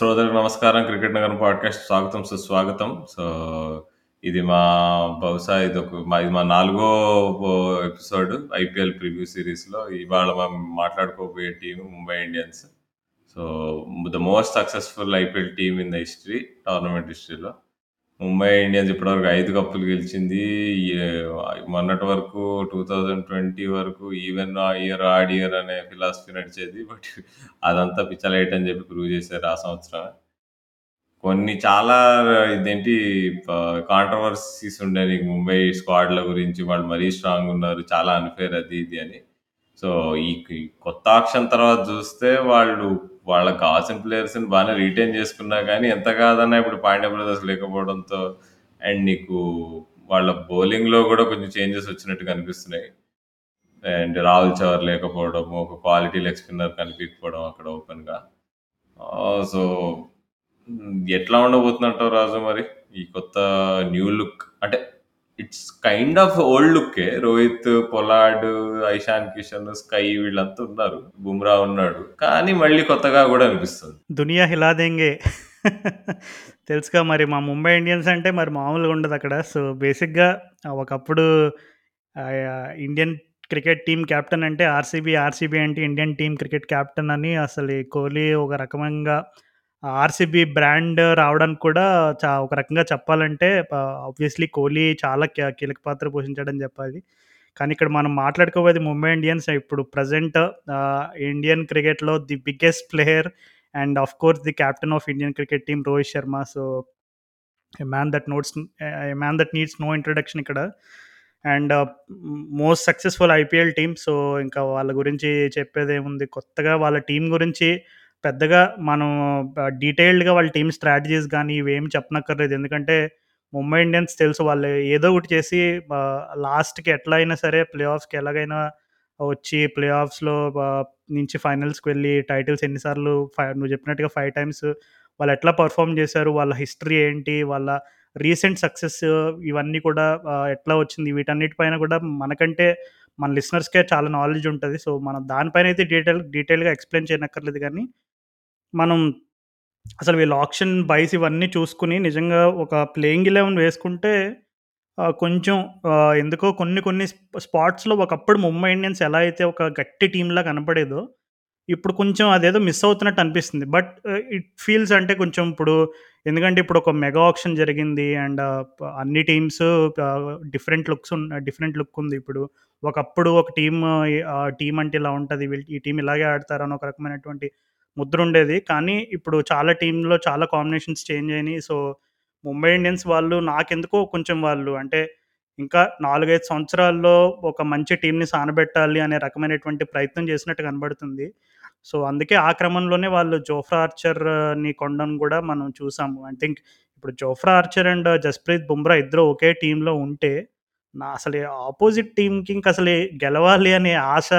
శ్రోతలకు నమస్కారం. 'క్రికెట్ నగరం' పాడ్‌కాస్ట్ స్వాగతం, సుస్వాగతం. సో, ఇది మా బహుశా ఇదొక మా ఇది మా నాలుగో ఎపిసోడ్ ఐపీఎల్ ప్రివ్యూ సిరీస్లో ఇవాళ మనం మాట్లాడుకోబోయే team Mumbai Indians. So, the most successful IPL team in the history, tournament హిస్టరీలో. ముంబై ఇండియన్స్ ఇప్పటివరకు 5 కప్పులు గెలిచింది. మొన్నటి వరకు 2020 వరకు ఈవెన్ ఇయర్, ఆడ్ ఇయర్ అనే ఫిలాసఫీ నడిచేది. బట్ అదంతా పిచ్చలైట్ అని చెప్పి ప్రూవ్ చేశారు ఆ సంవత్సరమే. కొన్ని చాలా ఇదేంటి ప కాంట్రోవర్సీస్ ఉండే నీకు ముంబై స్క్వాడ్‌ల గురించి వాళ్ళు మరీ స్ట్రాంగ్ ఉన్నారు. చాలా అన్‌ఫెయిర్ అది ఇది అని. సో, ఈ ఈ కొత్త ఆక్షన్ తర్వాత చూస్తే వాళ్ళు వాళ్ళకి కావాల్సిన ప్లేయర్స్‌ని బానే రిటైన్ చేసుకున్నా గానీ, ఎంత కాదన్నా ఇప్పుడు పాండ్య బ్రదర్స్ లేకపోవడంతో అండ్ నీకు వాళ్ళ బౌలింగ్‌లో కూడా కొంచెం చేంజెస్ వచ్చినట్టు కనిపిస్తున్నాయి. అండ్ రాహుల్ చవర్ లేకపోవడము, ఒక క్వాలిటీ లెగ్ స్పిన్నర్ కనిపియకపోవడం అక్కడ ఓపెన్‌గా. ఆహ్, సో, హ్మ్, ఎట్లా ఉండబోతుందంటావు రాజు మరి? ఈ కొత్త న్యూ లుక్ అంటే ఇట్స్ కైండ్ ఆఫ్ ఓల్డ్ లుక్కే. రోహిత్, పొలాడ్ ఐషాన్ కిషన్, స్కై వీళ్ళంతా ఉన్నారు. బుమ్రా ఉన్నాడు. కానీ మళ్ళీ కొత్తగా కూడా అనిపిస్తుంది. దునియా హిలాదెంగే తెలుసుగా మరి మా ముంబై ఇండియన్స్ అంటే మరి మామూలుగా ఉండదు అక్కడ సో, బేసిక్‌గా ఒకప్పుడు ఇండియన్ క్రికెట్ టీం కెప్టెన్ అంటే ఆర్‌సీబీ, ఆర్‌సీబీ అంటే ఇండియన్ టీం క్రికెట్ కెప్టెన్ అని అసలు కోహ్లీ ఒక రకంగా ఆర్‌సీబీ బ్రాండ్ రావడానికి కూడా చా ఒక రకంగా చెప్పాలంటే ఆబ్వియస్‌లీ కోహ్లీ చాలా క కీలక పాత్ర పోషించాడని చెప్పాలి. కానీ ఇక్కడ మనం మాట్లాడుకోబోయేది ముంబై ఇండియన్స్ ఇప్పుడు ప్రెజెంట్ ఆహ్, ఇండియన్ క్రికెట్‌లో the biggest player and of course the captain of Indian cricket team Rohit Sharma. So, a man that notes a man that needs no introduction ఇక్కడ. And most successful IPL team. So, ఇంకా వాళ్ళ గురించి చెప్పేదేముంది. కొత్తగా వాళ్ళ team గురించి పెద్దగా మనం డీటెయిల్డ్‌గా వాళ్ళ టీమ్ స్ట్రాటజీస్ గానీ ఇవేమి చెప్పనక్కర్లేదు. ఎందుకంటే ముంబై ఇండియన్స్ తెలుసు వాళ్ళు ఏదో ఒకటి చేసి ఆహ్, లాస్ట్‌కి ఎట్లా అయినా సరే ప్లే ఆఫ్స్‌కి ఎలాగైనా వచ్చి ప్లే ఆఫ్స్‌లో ఆహ్, నుంచి ఫైనల్స్‌కి వెళ్ళి టైటిల్స్ ఎన్ని సార్లు ఫై నువ్వు చెప్పినట్టుగా 5 టైమ్స్ వాళ్ళు ఎట్లా పెర్ఫార్మ్ చేశారు, వాళ్ళ హిస్టరీ ఏంటి, వాళ్ళ రీసెంట్ సక్సెస్ ఇవన్నీ కూడా ఆహ్, ఎట్లా వచ్చింది వీటన్నిటిపైన కూడా మనకంటే మన లిసనర్స్‌కే చాలా నాలెడ్జ్ ఉంటది. సో, మనం దానిపైన అయితే డీటెయిల్ డీటెయిల్‌గా ఎక్స్‌ప్లెయిన్ చేయనక్కర్లేదు గానీ, మనం అసలు వీళ్ళు ఆక్షన్ బైస్ ఇవన్నీ చూసుకుని నిజంగా ఒక ప్లేయింగ్ 11 వేసుకుంటే కొంచెం ఎందుకో కొన్ని కొన్ని స్పాట్స్‌లో ఒకప్పుడు ముంబై ఇండియన్స్ ఎలా అయితే ఒక గట్టి టీమ్‌లా కనపడేదో, ఇప్పుడు కొంచెం అదేదో మిస్ అవుతున్నట్టు అనిపిస్తుంది. బట్ ఆహ్, ఇట్ ఫీల్స్ అంటే కొంచెం ఇప్పుడు ఎందుకంటే ఇప్పుడు ఒక మెగా ఆక్షన్ జరిగింది. అండ్ ఆహ్, ప అన్ని టీమ్స్ ఆహ్, డిఫరెంట్ లుక్స్ ఉన్న డిఫరెంట్ లుక్ ఉంది ఇప్పుడు. ఒకప్పుడు ఒక టీమ్ ఆహ్, టీమ్ అంటే ఇలా ఉంటది. వీళ్ళు ఈ టీమ్ ఇలాగే ఆడతారని ఒక రకమైనటువంటి ముద్ర ఉండేది. కానీ ఇప్పుడు చాలా టీంలో చాలా కాంబినేషన్స్ చేంజ్ అయినాయి. సో, ముంబై ఇండియన్స్ వాళ్ళు నాకెందుకో కొంచెం వాళ్ళు అంటే ఇంకా 4, 5 సంవత్సరాల్లో ఒక మంచి టీంని సానబెట్టాలి అనే రకమైనటువంటి ప్రయత్నం చేసినట్టు కనబడుతుంది. సో, అందుకే ఆ క్రమంలోనే వాళ్ళు జోఫ్రా ఆర్చర్‌ని కొనడం కూడా మనం చూసాము. ఐ థింక్ ఇప్పుడు Jofra Archer and Jasprit Bumrah ఇద్దరు ఒకే టీంలో ఉంటే, నా అసలు ఆపోజిట్ టీంకి ఇంక అసలు గెలవాలి అనే ఆశ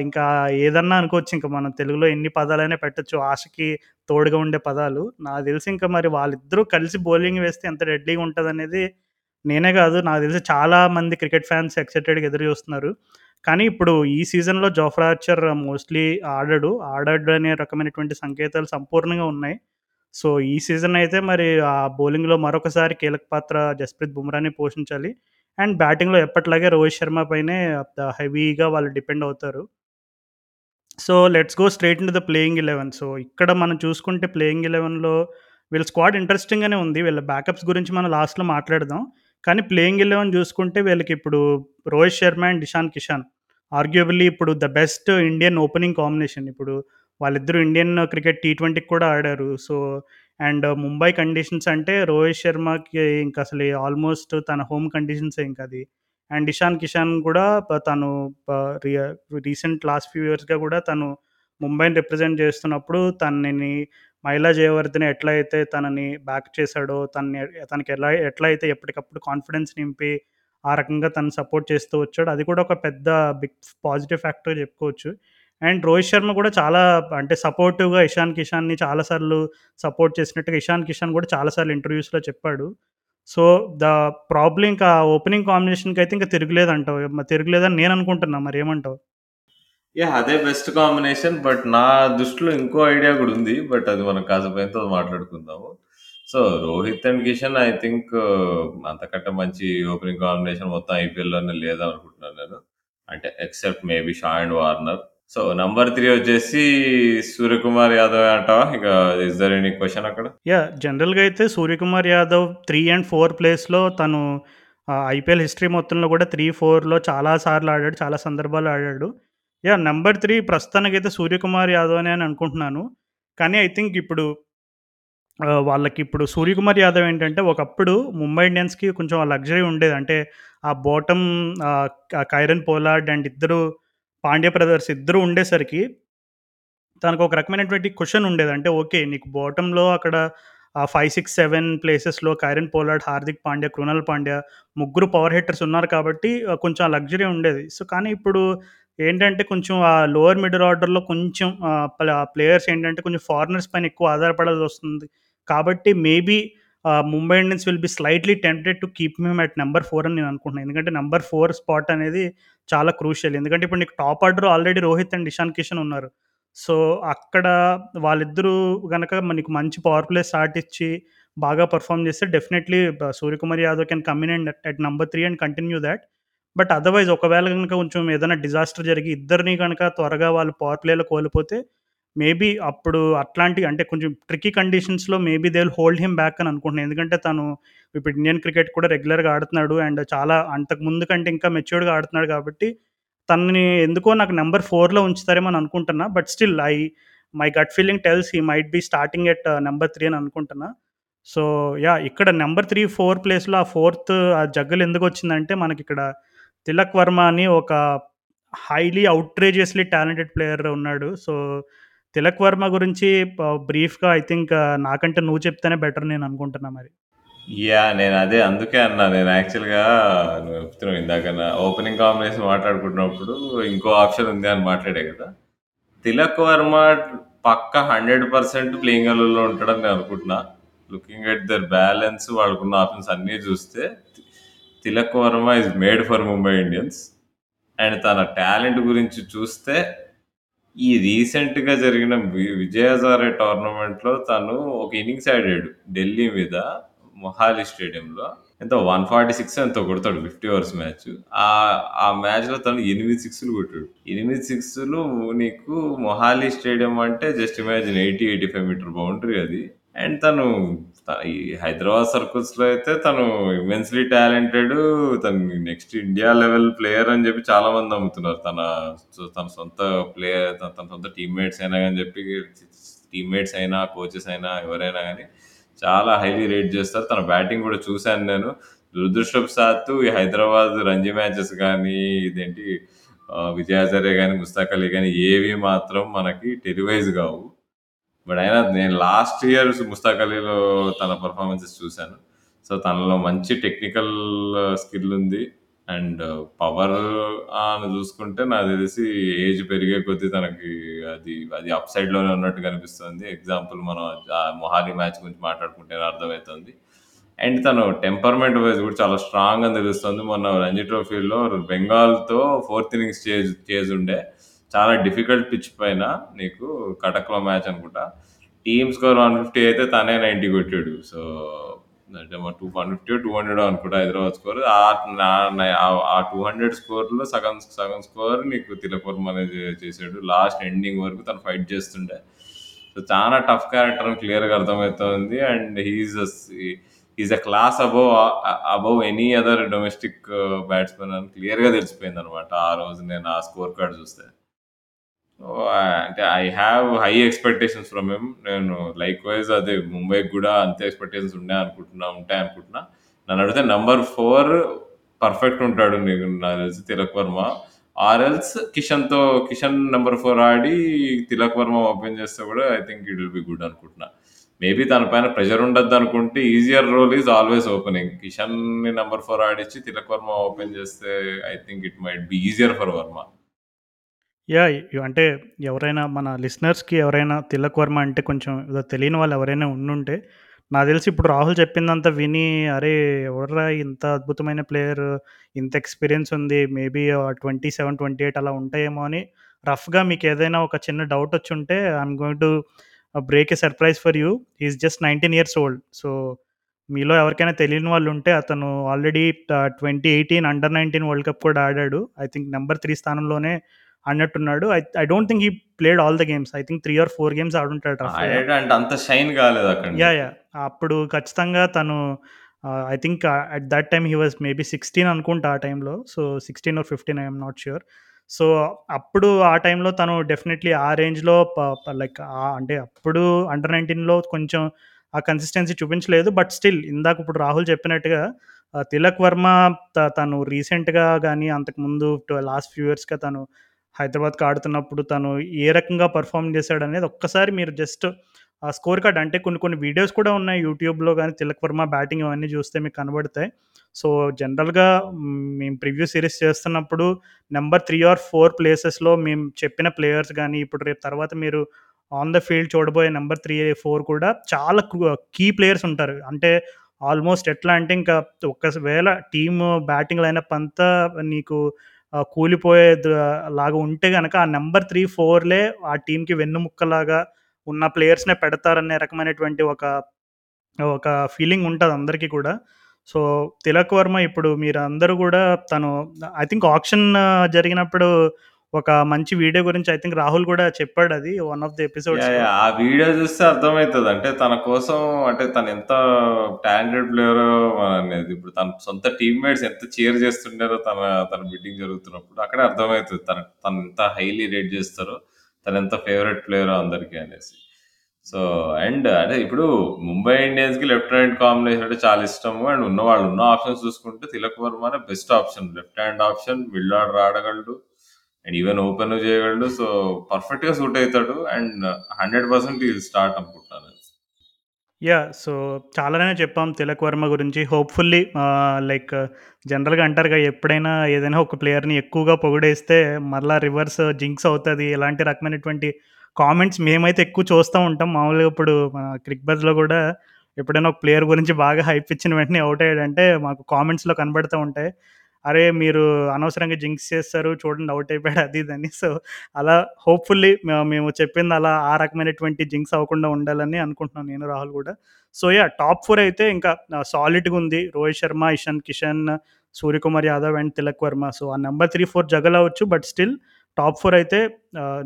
ఇంకా ఏదన్నా అనుకోవచ్చు. ఇంక మనం తెలుగులో ఎన్ని పదాలైనా పెట్టొచ్చు. ఆశకి తోడుగా ఉండే పదాలు. నాకు తెలిసి ఇంకా మరి వాళ్ళిద్దరూ కలిసి బౌలింగ్ వేస్తే ఎంత డెడ్లీగా ఉంటదనేది నేనే కాదు నాకు తెలిసి చాలా మంది క్రికెట్ ఫ్యాన్స్ ఎక్సైటెడ్‌గా ఎదురు చూస్తున్నారు. కానీ ఇప్పుడు ఈ సీజన్‌లో జోఫ్రా ఆర్చర్ మోస్ట్‌లీ ఆడడు. ఆడడు అనే రకమైనటువంటి సంకేతాలు సంపూర్ణంగా ఉన్నాయి. సో, ఈ సీజన్ అయితే మరి ఆ బౌలింగ్‌లో మరొకసారి కీలక పాత్ర జస్‌ప్రీత్ బుమ్రాని పోషించాలి. అండ్ బ్యాటింగ్‌లో ఎప్పట్లాగే రోహిత్ శర్మ పైనే హెవీగా వాళ్ళు డిపెండ్ అవుతారు. So, let's go straight in the playing 11. So, ఇక్కడ మనం చూసుకుంటే ప్లేయింగ్ 11లో వీళ్ళ స్క్వాడ్ ఇంట్రెస్టింగ్‌గానే ఉంది. వీళ్ళ బ్యాకప్స్ గురించి మనం లాస్ట్‌లో మాట్లాడదాం. కానీ ప్లేయింగ్ 11 చూసుకుంటే వీళ్ళకి ఇప్పుడు రోహిత్ శర్మ అండ్ ఇషాన్ కిషాన్ ఆర్గ్యుబుల్లీ ఇప్పుడు the best Indian opening combination. ఇప్పుడు వాళ్ళిద్దరూ ఇండియన్ క్రికెట్ టీ20కి కూడా ఆడారు. సో, అండ్ ముంబై కండిషన్స్ అంటే రోహిత్ శర్మకి ఇంకా అసలు ఆల్మోస్ట్ తన హోమ్ కండిషన్స్ ఇంకా అది అండ్ ఇషాన్ కిషాన్ కూడా తను రీసెంట్ లాస్ట్ ఫ్యూ ఇయర్స్‌గా కూడా తను ముంబైని రిప్రజెంట్ చేస్తున్నప్పుడు తనని మైలా జయవర్ధన్ ఎట్లా అయితే తనని బ్యాక్ చేశాడో తనని తనకి ఎలా ఎట్లా అయితే ఎప్పటికప్పుడు కాన్ఫిడెన్స్ నింపి, ఆ రకంగా తను సపోర్ట్ చేస్తూ వచ్చాడు అది కూడా ఒక పెద్ద బిగ్ పాజిటివ్ ఫ్యాక్టర్ చెప్పుకోవచ్చు. అండ్ రోహిత్ శర్మ కూడా చాలా అంటే సపోర్టివ్‌గా ఇషాన్ కిషాన్‌ని చాలాసార్లు సపోర్ట్ చేసినట్టుగా ఇషాన్ కిషాన్ కూడా చాలా సార్లు ఇంటర్వ్యూస్‌లో చెప్పాడు. సో, ద ప్రాబ్లం ఇంకా ఓపెనింగ్ కాంబినేషన్‌కైతే ఇంక తిరుగులేదంటావు. మ తిరగలేదని నేను అనుకుంటున్నా. మరేమంటావు? యా అదే బెస్ట్ కాంబినేషన్. బట్ నా దృష్టిలో ఇంకో ఐడియా కూడా ఉంది. బట్ అది మనం కాసేపు మాట్లాడుకుందాము. So, Rohit and Kishan I think uh, అంతకంటే మంచి ఓపెనింగ్ కాంబినేషన్ మొత్తం ఐపీఎల్‌లోనే లేదనుకుంటున్నాను నేను. అంటే except maybe Shaw and Warner. So, number three వచ్చేసి సూర్యకుమార్ యాదవ్ అంటావా? ఇక ఇస్ దర్ ఎనీ క్వశ్చన్ అక్కడ? యా జనరల్‌గా అయితే Suryakumar Yadav three and four ప్లేస్‌లో తను ఐపీఎల్ హిస్టరీ మొత్తంలో కూడా 3, 4లో చాలా సార్లు ఆడాడు. చాలా సందర్భాలు ఆడాడు. యా నెంబర్ త్రీ ప్రస్తుతానికైతే సూర్యకుమార్ యాదవ్ అని అనుకుంటున్నాను. కానీ ఐ థింక్ ఇప్పుడు వాళ్ళకి ఇప్పుడు సూర్యకుమార్ యాదవ్ ఏంటంటే ఒకప్పుడు ముంబై ఇండియన్స్‌కి కొంచెం లగ్జరీ ఉండేది. అంటే ఆ బాటమ్ కైరన్ పోలార్డ్ అండ్ ఇద్దరు పాండ్య బ్రదర్స్ ఇద్దరు ఉండేసరికి తనకు ఒక రకమైనటువంటి క్వశ్చన్ ఉండేది. అంటే ఓకే. నీకు బాటంలో అక్కడ ఫైవ్ సిక్స్ సెవెన్ ప్లేసెస్‌లో కైరన్ పోలార్డ్, హార్దిక్ పాండ్యా, కృణాల్ పాండ్యా ముగ్గురు పవర్ హిట్టర్స్ ఉన్నారు కాబట్టి కొంచెం ఆ లగ్జరీ ఉండేది. సో, కానీ ఇప్పుడు ఏంటంటే కొంచెం ఆ లోవర్ మిడిల్ ఆర్డర్‌లో కొంచెం ప్లేయర్స్ ఏంటంటే కొంచెం ఫారినర్స్ పైన ఎక్కువ ఆధారపడాల్సి వస్తుంది కాబట్టి maybe Mumbai Indians will be slightly tempted to keep him at number four అని నేను అనుకుంటున్నాను. ఎందుకంటే నెంబర్ ఫోర్ స్పాట్ అనేది చాలా క్రూషియల్. ఎందుకంటే ఇప్పుడు నీకు top order already Rohit and Ishan Kishan ఉన్నారు. సో, అక్కడ వాళ్ళిద్దరూ కనుక మనకి మంచి పవర్ ప్లే స్టార్ట్ ఇచ్చి బాగా పెర్ఫార్మ్ చేస్తే definitely Suryakumar Yadav can come in and at number three and continue that but otherwise ఒకవేళ గనుక కొంచెం ఏదైనా డిజాస్టర్ జరిగి ఇద్దరిని కనుక త్వరగా వాళ్ళు పవర్ ప్లేలో కోల్పోతే మేబీ అప్పుడు అట్లాంటి అంటే కొంచెం ట్రిక్కీ కండిషన్స్‌లో maybe they will hold him back అని అనుకుంటున్నాను. ఎందుకంటే తను ఇప్పుడు ఇండియన్ క్రికెట్ కూడా రెగ్యులర్‌గా ఆడుతున్నాడు. అండ్ చాలా అంతకు ముందు కంటే ఇంకా మెచ్యూర్డ్‌గా ఆడుతున్నాడు కాబట్టి తనని ఎందుకో నాకు నెంబర్ ఫోర్లో ఉంచుతారేమో అని అనుకుంటున్నా. But still I my gut feeling tells he might be starting at number three అని అనుకుంటున్నా. సో, యా ఇక్కడ నెంబర్ త్రీ ఫోర్ ప్లేస్‌లో ఆ ఫోర్త్ ఆ జగ్గలు ఎందుకు వచ్చిందంటే మనకి ఇక్కడ తిలక్ వర్మ అని ఒక హైలీ అవుట్రేజియస్లీ టాలెంటెడ్ ప్లేయర్ ఉన్నాడు. సో, తిలక్ వర్మ గురించి బ్రీఫ్‌గా ఐ థింక్ నాకంటే నువ్వు చెప్తేనే బెటర్ నేను అనుకుంటున్నా మరి. యా నేను అదే అందుకే అన్నా. నేను యాక్చువల్‌గా నువ్వు చెప్తున్నావు ఇందాక ఓపెనింగ్ కాంబినేషన్ మాట్లాడుకుంటున్నప్పుడు ఇంకో ఆప్షన్ ఉంది అని మాట్లాడే కదా! తిలక్ వర్మ పక్క హండ్రెడ్ పర్సెంట్ ప్లేయింగ్ 11లో ఉంటాడని నేను అనుకుంటున్నా. లుకింగ్ ఎట్ దర్ బ్యాలెన్స్ వాళ్ళకున్న ఆప్షన్స్ అన్నీ చూస్తే Tilak Varma is made for Mumbai Indians. And తన టాలెంట్ గురించి చూస్తే ఈ రీసెంట్‌గా జరిగిన వి విజయ్ టోర్నమెంట్‌లో తను ఒక ఇన్నింగ్స్ ఆడాడు. ఢిల్లీ మీద మొహాలీ స్టేడియంలో. ఎంతో 146 ఎంతో కొడతాడు 50 ఓవర్స్ మ్యాచ్. ఆహ్, ఆ మ్యాచ్‌లో తను 8 సిక్స్‌లు కొట్టాడు. 8 సిక్స్‌లు నీకు మొహాలీ స్టేడియం అంటే జస్ట్ ఇమాజిన్ 80, 85 మీటర్ బౌండరీ అది. అండ్ తను ఈ హైదరాబాద్ సర్కిల్స్‌లో అయితే తను ఇమ్మెన్స్‌లీ టాలెంటెడ్. తను నెక్స్ట్ ఇండియా లెవెల్ ప్లేయర్ అని చెప్పి చాలా మంది నమ్ముతున్నారు. తన సో, తన సొంత ప్లేయర్ తన తన సొంత టీమ్‌మేట్స్ అయినా గాని చెప్పి టీమ్‌మేట్స్ అయినా, కోచెస్ అయినా ఎవరైనా గాని చాలా హైలీ రేట్ చేస్తారు. తన బ్యాటింగ్ కూడా చూసాను నేను. దురదృష్టవశాత్తు ఈ హైదరాబాద్ రంజీ మ్యాచెస్ గానీ, ఇదేంటి ఆహ్, విజయ్ హజారే గాని, ముస్తాక్ అలీ గాని ఏవి మాత్రం మనకి టెలివైజ్ గావు. బట్ అయినా నేను లాస్ట్ ఇయర్ ముస్తాక్ అలీలో తన పర్ఫార్మెన్సెస్ చూశాను సో, తనలో మంచి టెక్నికల్ స్కిల్ uh, ఉంది. అండ్ uh, పవర్ అని చూసుకుంటే నాకు తెలిసి ఏజ్ పెరిగే కొద్దీ తనకి అది అది అప్ సైడ్‌లోనే ఉన్నట్టు కనిపిస్తుంది. ఎగ్జాంపుల్ మనం మొహాలి మ్యాచ్ గురించి మాట్లాడుకుంటే అర్థమవుతుంది అండ్ తను టెంపర్‌మెంట్ వైజ్ కూడా చాలా స్ట్రాంగ్ అని తెలుస్తుంది. మొన్న రంజీ ట్రోఫీలో బెంగాల్‌తో ఫోర్త్ ఇన్నింగ్స్ చేజ్ చేజ్ ఉండే. చాలా డిఫికల్ట్ పిచ్ పైన నీకు కటక్‌లో మ్యాచ్ అనుకుంటా. టీమ్ స్కోర్ 150 అయితే తనే 90 కొట్టాడు. సో, అంటే ఫిఫ్టీ టూ 150 200 అనుకుంటా హైదరాబాద్ స్కోర్. ఆ టూ హండ్రెడ్ స్కోర్‌లో సగం సగం స్కోర్ నీకు తిలపూర్ వర్మనే చేసాడు. లాస్ట్ ఎండింగ్ వరకు తను ఫైట్ చేస్తుండే. సో, చాలా టఫ్ క్యారెక్టర్ అని క్లియర్‌గా అర్థమవుతుంది and he is is a class above above above any other domestic batsmen అని క్లియర్‌గా తెలిసిపోయింది అనమాట ఆ రోజు నేను ఆ స్కోర్ కార్డ్ చూస్తే. అంటే I have high expectations from him. నేను లైక్ వైజ్ అదే ముంబైకి కూడా అంతే ఎక్స్‌పెక్టేషన్స్ ఉన్నాయనుకుంటున్నా ఉంటాయనుకుంటున్నా. నన్నడిగితే నంబర్ 4 పర్ఫెక్ట్ ఉంటాడు నీకు నాకు తెలిసి తిలక్ వర్మ. ఆర్ ఎల్స్ కిషన్‌తో కిషన్ నంబర్ 4 ఆడి తిలక్ వర్మ ఓపెన్ చేస్తే కూడా I think it will be good అనుకుంటున్నా. మేబీ తన పైన pressure ఉండద్దనుకుంటే easier role is always opening. కిషన్‌ని number 4 ఆడిచ్చి తిలక్ వర్మ ఓపెన్ చేస్తే I think it might be easier for Varma. Yeah అంటే ఎవరైనా మన లిసనర్స్‌కి ఎవరైనా తిలక్ వర్మ అంటే కొంచెం ఏదో తెలియని వాళ్ళు ఎవరైనా ఉండుంటే, నాకు తెలిసి ఇప్పుడు రాహుల్ చెప్పిందంతా విని అరే! ఎవర్రా ఇంత అద్భుతమైన ప్లేయర్ ఇంత ఎక్స్‌పీరియన్స్ ఉంది. మేబీ ఆహ్, 27, 28 అలా ఉంటాయేమో అని రఫ్‌గా మీకేదైనా ఒక చిన్న డౌట్ వచ్చి ఉంటే I'm going to break a surprise for you. He is just 19 years old. So, మీలో ఎవరికైనా తెలియని వాళ్ళు ఉంటే అతను already twenty 2018 under 19 world cup కూడా ఆడాడు. ఐ థింక్ నంబర్ 3 స్థానంలోనే ఆడినట్టున్నాడు. I I don't think he played all the games. I think 3 or 4 games ఆడుంటాడు అంటే అంత షైన్ కాలేదక్కడ యాహ్! నుంచి. యాహ్! అప్పుడు ఖచ్చితంగా తను I think at that time he was maybe 16 అనుకుంటా ఆ టైంలో. So, 16 or 15 I am not sure. So, అప్పుడు ఆ టైంలో తను డెఫినెట్‌లీ ఆ రేంజ్‌లో లైక్ అంటే అప్పుడు అండర్ 19లో కొంచెం ఆ కన్సిస్టెన్సీ చూపించలేదు. బట్ స్టిల్ ఇందాక ఇప్పుడు రాహుల్ చెప్పినట్టుగా తిలక్ వర్మ తను రీసెంట్‌గా గాని అంతకుముందు లాస్ట్ ఫ్యూ ఇయర్స్‌గా తను హైదరాబాద్‌కి ఆడుతున్నప్పుడు తను ఏ రకంగా పెర్ఫార్మ్ చేశాడనేది ఒక్కసారి మీరు జస్ట్ ఆ స్కోర్ కార్డ్ అంటే కొన్ని కొన్ని వీడియోస్ కూడా ఉన్నాయి యూట్యూబ్‌లో కానీ తిలక్ వర్మ బ్యాటింగ్ అవన్నీ చూస్తే మీకు కనబడతాయి. సో, జనరల్‌గా మేము ప్రివ్యూ సిరీస్ చేస్తున్నప్పుడు నెంబర్ త్రీ ఆర్ ఫోర్ ప్లేసెస్‌లో మేము చెప్పిన ప్లేయర్స్ కానీ ఇప్పుడు రేపు తర్వాత మీరు ఆన్ ద ఫీల్డ్ చూడబోయే నెంబర్ త్రీ ఫోర్ కూడా చాలా కీ ప్లేయర్స్ ఉంటారు. అంటే ఆల్మోస్ట్ ఎట్లా అంటే ఇంకా ఒకవేళ టీమ్ బ్యాటింగ్ లైనప్ అంతా నీకు కూలిపోయే లాగా ఉంటే కనుక ఆ నెంబర్ త్రీ ఫోర్లే ఆ టీంకి వెన్నుముక్కలాగా ఉన్న ప్లేయర్స్‌నే పెడతారనే రకమైనటువంటి ఒక ఒక ఫీలింగ్ ఉంటుంది అందరికీ కూడా. సో, తిలక్ వర్మ ఇప్పుడు మీరు అందరూ కూడా తను ఐ థింక్ ఆక్షన్ జరిగినప్పుడు ఒక మంచి వీడియో గురించి ఐ థింక్ రాహుల్ కూడా చెప్పాడు అది వన్ ఆఫ్ ది ఎపిసోడ్స్ ఆ వీడియో చూస్తే అర్థమవుతుంది అంటే తన కోసం అంటే తను ఎంత టాలెంటెడ్ ప్లేయర్ అనేది ఇప్పుడు తన సొంత టీమ్‌మేట్స్ ఎంత చేర్ చేస్తుండారో తన తన బిడ్డింగ్ జరుగుతున్నప్పుడు అక్కడే అర్థమవుతుంది తన తను ఎంత హైలీ రేట్ చేస్తారో, తనెంత ఫేవరెట్ ప్లేయర్ అందరికి అనేసి. సో, అండ్ అంటే ఇప్పుడు ముంబై ఇండియన్స్కి లెఫ్ట్ హ్యాండ్ కాంబినేషన్ అంటే చాలా ఇష్టము. అండ్ ఉన్న వాళ్ళు ఉన్న ఆప్షన్స్ చూసుకుంటే Tilak వర్మనే best option. Left hand option, middle order ఆడగలడు. And even open చేయగలడు. సో, పర్ఫెక్ట్‌గా సూట్ అవుతాడు అండ్ హండ్రెడ్ పర్సెంట్ స్టార్ట్ అనుకుంటున్నాను. యా సో, చాలానే చెప్పాం తిలక్ వర్మ గురించి. హోప్‌ఫుల్లీ లైక్ జనరల్‌గా అంటారుగా ఎప్పుడైనా ఏదైనా ఒక ప్లేయర్‌ని ఎక్కువగా పొగిడేస్తే మరలా రివర్స్ జింక్స్ అవుతుంది ఇలాంటి రకమైనటువంటి కామెంట్స్ మేమైతే ఎక్కువ చూస్తూ ఉంటాం. మామూలుగా ఇప్పుడు మన క్రిక్ బజ్‌లో కూడా ఎప్పుడైనా ఒక ప్లేయర్ గురించి బాగా హైప్ ఇచ్చిన వెంటనే అవుట్ అయ్యాడంటే మాకు కామెంట్స్‌లో కనబడుతూ ఉంటాయి. అరే! మీరు అనవసరంగా జింక్స్ చేస్తారు. చూడండి అవుట్ అయిపోయాడు అది ఇది అని. సో, అలా హోప్‌ఫుల్లీ మేము చెప్పింది అలా ఆ రకమైనటువంటి జింక్స్ అవ్వకుండా ఉండాలని అనుకుంటున్నాను నేను, రాహుల్ కూడా సో, యా టాప్ ఫోర్ అయితే ఇంకా సాలిడ్‌గా ఉంది. రోహిత్ శర్మ, ఇషాన్ కిషన్, సూర్యకుమార్ యాదవ్ అండ్ తిలక్ వర్మ. సో, ఆ నెంబర్ త్రీ ఫోర్ జగల్ అవ్వచ్చు. బట్ స్టిల్ టాప్ ఫోర్ అయితే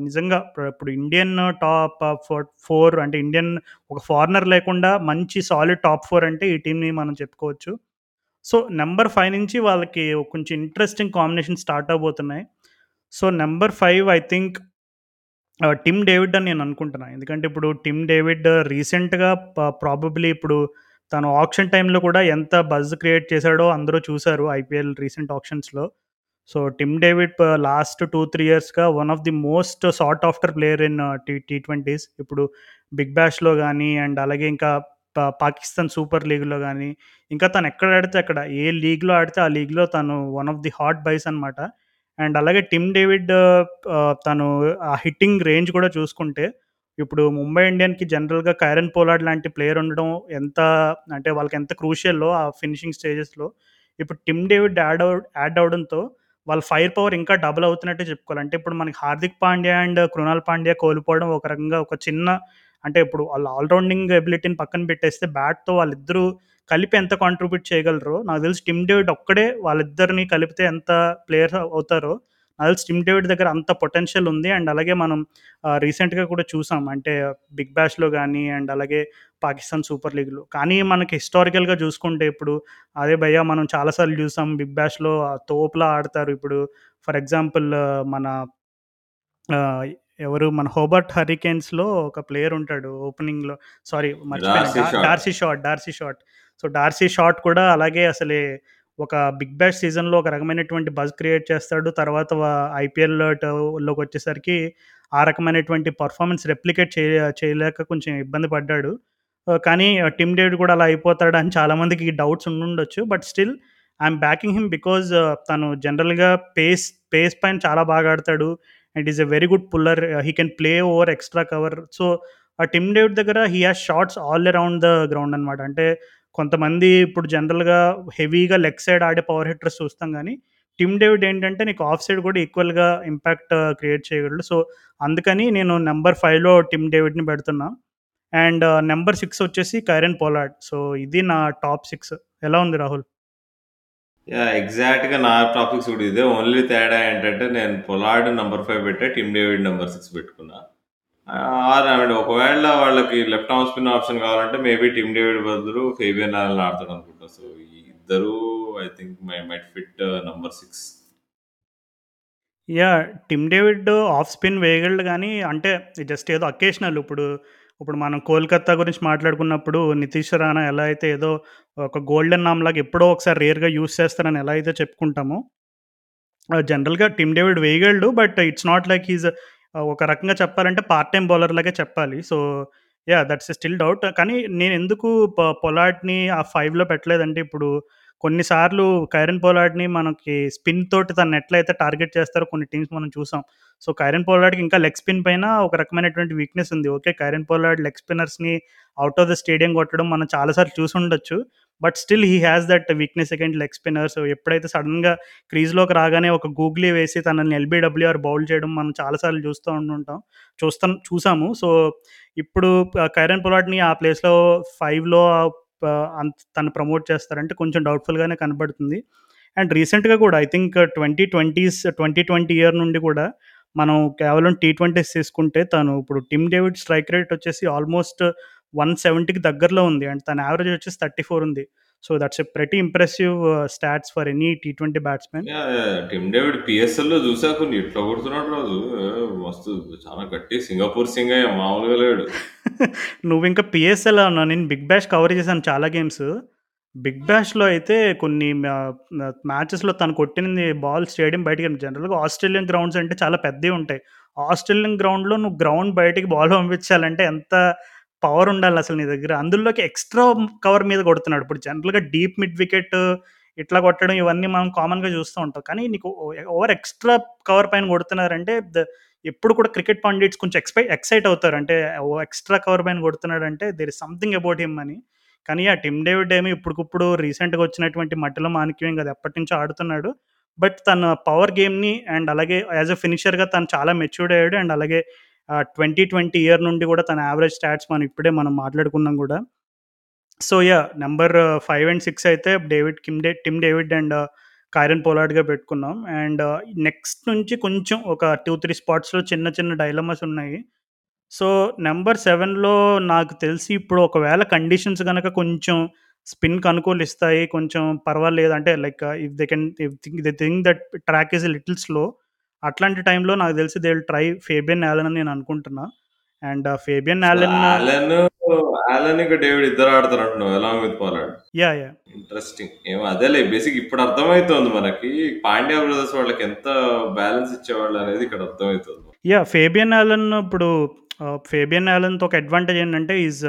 నిజంగా ఇప్పుడు ఇండియన్ టాప్ ఫోర్ ఫోర్ అంటే ఇండియన్ ఒక ఫారినర్ లేకుండా మంచి సాలిడ్ టాప్ ఫోర్ అంటే ఈ టీమ్‌ని మనం చెప్పుకోవచ్చు. సో, నెంబర్ ఫైవ్ నుంచి వాళ్ళకి కొంచెం interesting combination start అవబోతున్నాయి so, number five I think Tim David అని నేను అనుకుంటున్నాను ఎందుకంటే ఇప్పుడు టిమ్ డేవిడ్ రీసెంట్‌గా ప్రాబబ్లీ ఇప్పుడు తను ఆక్షన్ టైంలో కూడా ఎంత బజ్ క్రియేట్ చేశాడో అందరూ చూశారు ఐపీఎల్ రీసెంట్ ఆక్షన్స్‌లో. సో, టిమ్ డేవిడ్ లాస్ట్ 2, 3 ఇయర్స్‌గా one of the most sought after player in T T twenties. ఇప్పుడు బిగ్ బ్యాష్లో కానీ అండ్ అలాగే ఇంకా పాకిస్తాన్ సూపర్ లీగ్‌లో కానీ ఇంకా తను ఎక్కడ ఆడితే అక్కడ ఏ లీగ్‌లో ఆడితే ఆ లీగ్‌లో తను one of the hot buys అనమాట. అండ్ అలాగే టిమ్ డేవిడ్ ఆహ్, తను ఆ హిట్టింగ్ రేంజ్ కూడా చూసుకుంటే, ఇప్పుడు ముంబై ఇండియన్స్‌కి జనరల్‌గా కైరన్ పోలార్డ్ లాంటి ప్లేయర్ ఉండడం ఎంత అంటే వాళ్ళకి ఎంత క్రూషియల్లో ఆ ఫినిషింగ్ స్టేజెస్‌లో. ఇప్పుడు టిమ్ డేవిడ్ యాడ్ అవ్ యాడ్ అవ్వడంతో వాళ్ళ ఫైర్ పవర్ ఇంకా డబుల్ అవుతున్నట్టే చెప్పుకోవాలి. అంటే ఇప్పుడు మనకి హార్దిక్ పాండ్యా అండ్ కృణాల్ పాండ్యా కోల్పోవడం ఒక రకంగా ఒక చిన్న అంటే ఇప్పుడు వాళ్ళ ఆల్రౌండింగ్ ఎబిలిటీని పక్కన పెట్టేస్తే బ్యాట్‌తో వాళ్ళిద్దరూ కలిపి ఎంత కాంట్రిబ్యూట్ చేయగలరో నాకు తెలిసి టిమ్ డేవిడ్ ఒక్కడే వాళ్ళిద్దరిని కలిపితే ఎంత ప్లేయర్ అవుతారో నాకు తెలిసి టిమ్ డేవిడ్ దగ్గర అంత పొటెన్షియల్ ఉంది. అండ్ అలాగే మనం రీసెంట్‌గా కూడా చూసాం. అంటే బిగ్ బ్యాష్లో కానీ అండ్ అలాగే పాకిస్తాన్ సూపర్ లీగ్‌లో. కానీ మనకి హిస్టారికల్‌గా చూసుకుంటే ఇప్పుడు అదే భయ్యా మనం చాలాసార్లు చూసాం బిగ్ బ్యాష్లో తోపులా ఆడతారు. ఇప్పుడు ఫర్ ఎగ్జాంపుల్ మన ఎవరు మన హోబర్ట్ హరికేన్స్‌లో ఒక ప్లేయర్ ఉంటాడు ఓపెనింగ్‌లో సారీ మర్చిపోయాను. Darcy Short. Darcy Short. So, Darcy Short కూడా అలాగే అసలే ఒక బిగ్ బాష్ సీజన్‌లో ఒక రకమైనటువంటి బజ్ క్రియేట్ చేస్తాడు. తర్వాత ఐపీఎల్ ట లోకొచ్చేసరికి ఆ రకమైనటువంటి పెర్ఫార్మన్స్ రెప్లికేట్ చేయ చేయలేక కొంచెం ఇబ్బంది పడ్డాడు. కానీ టిమ్ డేవిడ్ కూడా అలా అయిపోతాడని చాలామందికి డౌట్స్ ఉండుండొచ్చు. But still I'm backing him because తను జనరల్‌గా పేస్ పేస్ పైన చాలా బాగా ఆడతాడు. And is a very good puller. He can play over extra cover. So, ఆ టిమ్ డేవిడ్ దగ్గర he has shots all around the ground అనమాట. అంటే కొంతమంది ఇప్పుడు జనరల్‌గా హెవీగా లెగ్ సైడ్ ఆడే పవర్ హిట్టర్స్ చూస్తాం కానీ టిమ్ డేవిడ్ ఏంటంటే నీకు ఆఫ్ సైడ్ కూడా ఈక్వల్‌గా ఇంపాక్ట్ క్రియేట్ చేయగలడు. సో, అందుకని నేను నెంబర్ ఫైవ్లో టిమ్ డేవిడ్‌ని పెడుతున్నా. అండ్ నెంబర్ సిక్స్ వచ్చేసి కైరన్ పోలాడ్ సో, ఇది నా టాప్ సిక్స్ ఎలా ఉంది రాహుల్? యాహ్! ఎగ్జాక్ట్‌గా నా టాపిక్స్ కూడా ఇదే. ఓన్లీ తేడా ఏంటంటే నేను పొలార్డ్ నంబర్ 5 పెట్టా. టిమ్ డేవిడ్ నంబర్ 6 పెట్టుకున్నా. ఆహ్, ఆర్ ఒకవేళ వాళ్ళకి లెఫ్ట్ ఆర్మ్ స్పిన్ ఆప్షన్ కావాలంటే మేబీ టిమ్ డేవిడ్ బదులు ఫేబియన్ ఆలన్ ఆడతాడనుకుంటా. సో, ఈ ఇద్దరు I think my might fit number 6. Yeah! Tim David off spin వేయగలడు గానీ, అంటే జస్ట్ ఏదో అకేషనల్ ఇప్పుడు, ఇప్పుడు మనం కోల్‌కత్తా గురించి మాట్లాడుకున్నప్పుడు నితీష్ రాణా ఎలా అయితే ఏదో ఒక గోల్డెన్ నామ్‌లాగా ఎప్పుడో ఒకసారి రేర్‌గా యూజ్ చేస్తారని ఎలా అయితే చెప్పుకుంటామో, జనరల్‌గా Tim David వేయగలడు. But it's not like he's ఒక రకంగా చెప్పాలంటే పార్ట్ టైం బౌలర్ లాగే చెప్పాలి. So, yeah that's still doubt. కానీ నేను ఎందుకు పొలాట్ని ఆ ఫైవ్లో పెట్టలేదంటే ఇప్పుడు కొన్నిసార్లు కైరన్ పొలార్డ్‌ని మనకి స్పిన్ తోటి తనని ఎట్లయితే టార్గెట్ చేస్తారో కొన్ని టీమ్స్ మనం చూసాం. సో, కైరన్ పొలార్డ్‌కి ఇంకా లెగ్ స్పిన్ పైన ఒక రకమైనటువంటి వీక్‌నెస్ ఉంది. ఓకే. కైరన్ పొలార్డ్ లెగ్ స్పిన్నర్స్‌ని అవుట్ ఆఫ్ ద స్టేడియం కొట్టడం మనం చాలాసార్లు చూసి ఉండొచ్చు but still he has that weakness against leg spinners. ఎప్పుడైతే సడన్గా క్రీజ్‌లోకి రాగానే ఒక గూగ్లీ వేసి తనని ఎల్బీడబ్ల్యూఆర్ బౌల్ చేయడం మనం చాలాసార్లు చూస్తూ ఉంటుంటాం చూస్తాం చూసాము. సో, ఇప్పుడు కైరన్ పొలాట్ని ఆ ప్లేస్‌లో ఫైవ్లో తను ప్రమోట్ చేస్తారంటే కొంచెం డౌట్‌ఫుల్‌గానే కనబడుతుంది అండ్ రీసెంట్‌గా కూడా ఐ థింక్ 2020స్ 2020 ఇయర్ నుండి కూడా మనం కేవలం టీ20స్ తీసుకుంటే తను ఇప్పుడు టిమ్ డేవిడ్ స్ట్రైక్ రేట్ వచ్చేసి ఆల్మోస్ట్ 170కి దగ్గరలో ఉంది. అండ్ తన యావరేజ్ వచ్చేసి 34 ఉంది. So, that's a pretty impressive stats for any T20 batsmen. Yeah! Yeah! Tim David పీఎస్ఎల్‌లో చూసా కొన్ని ఎట్లా కొడుతున్నాడు రాజు. మస్తు చాలా గట్టి సింగపూర్ సింగయ్య మామూలుగా లేడు. నువ్వింకా పీఎస్ఎల్ అన్నావు. నేను బిగ్ బ్యాష్ కవర్ చేశాను చాలా గేమ్స్. బిగ్ బ్యాష్‌లో అయితే కొన్ని మ్యా మ్యా మ్యాచెస్‌లో తను కొట్టింది బాల్ స్టేడియం బయటికి జనరల్‌గా ఆస్ట్రేలియన్ గ్రౌండ్స్ అంటే చాలా పెద్దయి ఉంటాయి. ఆస్ట్రేలియన్ గ్రౌండ్‌లో నువ్వు గ్రౌండ్ బయటికి బాల్ పంపించాలంటే ఎంత పవర్ ఉండాలి అసలు నీ దగ్గర. అందులోకి ఎక్స్‌ట్రా కవర్ మీద కొడుతున్నాడు. ఇప్పుడు జనరల్‌గా డీప్ మిడ్ వికెట్ ఇట్లా కొట్టడం ఇవన్నీ మనం కామన్‌గా చూస్తూ ఉంటాం. కానీ నీకు ఓవర్ ఎక్స్‌ట్రా కవర్ పైన కొడుతున్నారంటే ద ఎప్పుడు కూడా క్రికెట్ పండిట్స్ కొంచెం ఎక్స్‌పై ఎక్సైట్ అవుతారు. అంటే ఓ ఎక్స్‌ట్రా కవర్ పైన కొడుతున్నాడంటే there is something about him అని. కానీ ఆ టిమ్ డేవిడ్ ఏమి ఇప్పటికప్పుడు రీసెంట్‌గా వచ్చినటువంటి మట్టిలో మాణిక్యం ఎప్పటి ఎప్పటినుంచో ఆడుతున్నాడు. బట్ తన పవర్ గేమ్‌ని అండ్ అలాగే యాస్ అ ఫినిషర్‌గా తను చాలా మెచ్యూర్డ్ అయ్యాడు. అండ్ అలాగే ట్వంటీ ట్వంటీ ఇయర్ నుండి కూడా తన యావరేజ్ స్టాట్స్ మనం ఇప్పుడే మనం మాట్లాడుకున్నాం కూడా. So, yeah number five and six అయితే డేవిడ్ కిమ్ డే టిమ్ డేవిడ్ అండ్ కైరన్ పోలాడ్గా పెట్టుకున్నాం. అండ్ నెక్స్ట్ నుంచి కొంచెం ఒక 2, 3 స్పాట్స్‌లో చిన్న చిన్న డైలమాస్ ఉన్నాయి. సో, నెంబర్ సెవెన్లో నాకు తెలిసి ఇప్పుడు ఒకవేళ కండిషన్స్ కనుక కొంచెం స్పిన్‌కి అనుకూలిస్తాయి. కొంచెం పర్వాలేదు అంటే like if they can if think they think that track is little slow అట్లాంటి టైంలో నాకు తెలిసి they will try Fabian Allen అని నేను అనుకుంటున్నా. అండ్ ఫేబియన్ ఆలన్, ఆలన్ ఇంకా డేవిడ్ ఇద్దరు ఆడతారంటున్నావు along with Pollard. Yeah! Yeah! Interesting. ఏమో అదేలే బేసిక్ ఇప్పుడు అర్థమైతోంది మనకి. పాండ్యా బ్రదర్స్ వాళ్ళకి ఎంత బ్యాలెన్స్ ఇచ్చేవాళ్ళు అనేది ఇక్కడ అర్థమైతుంది. యాహ్! ఫేబియన్ ఆలన్ ఇప్పుడు ఫేబియన్ ఆలన్‌తో ఒక అడ్వాంటేజ్ ఏంటంటే ఈజ్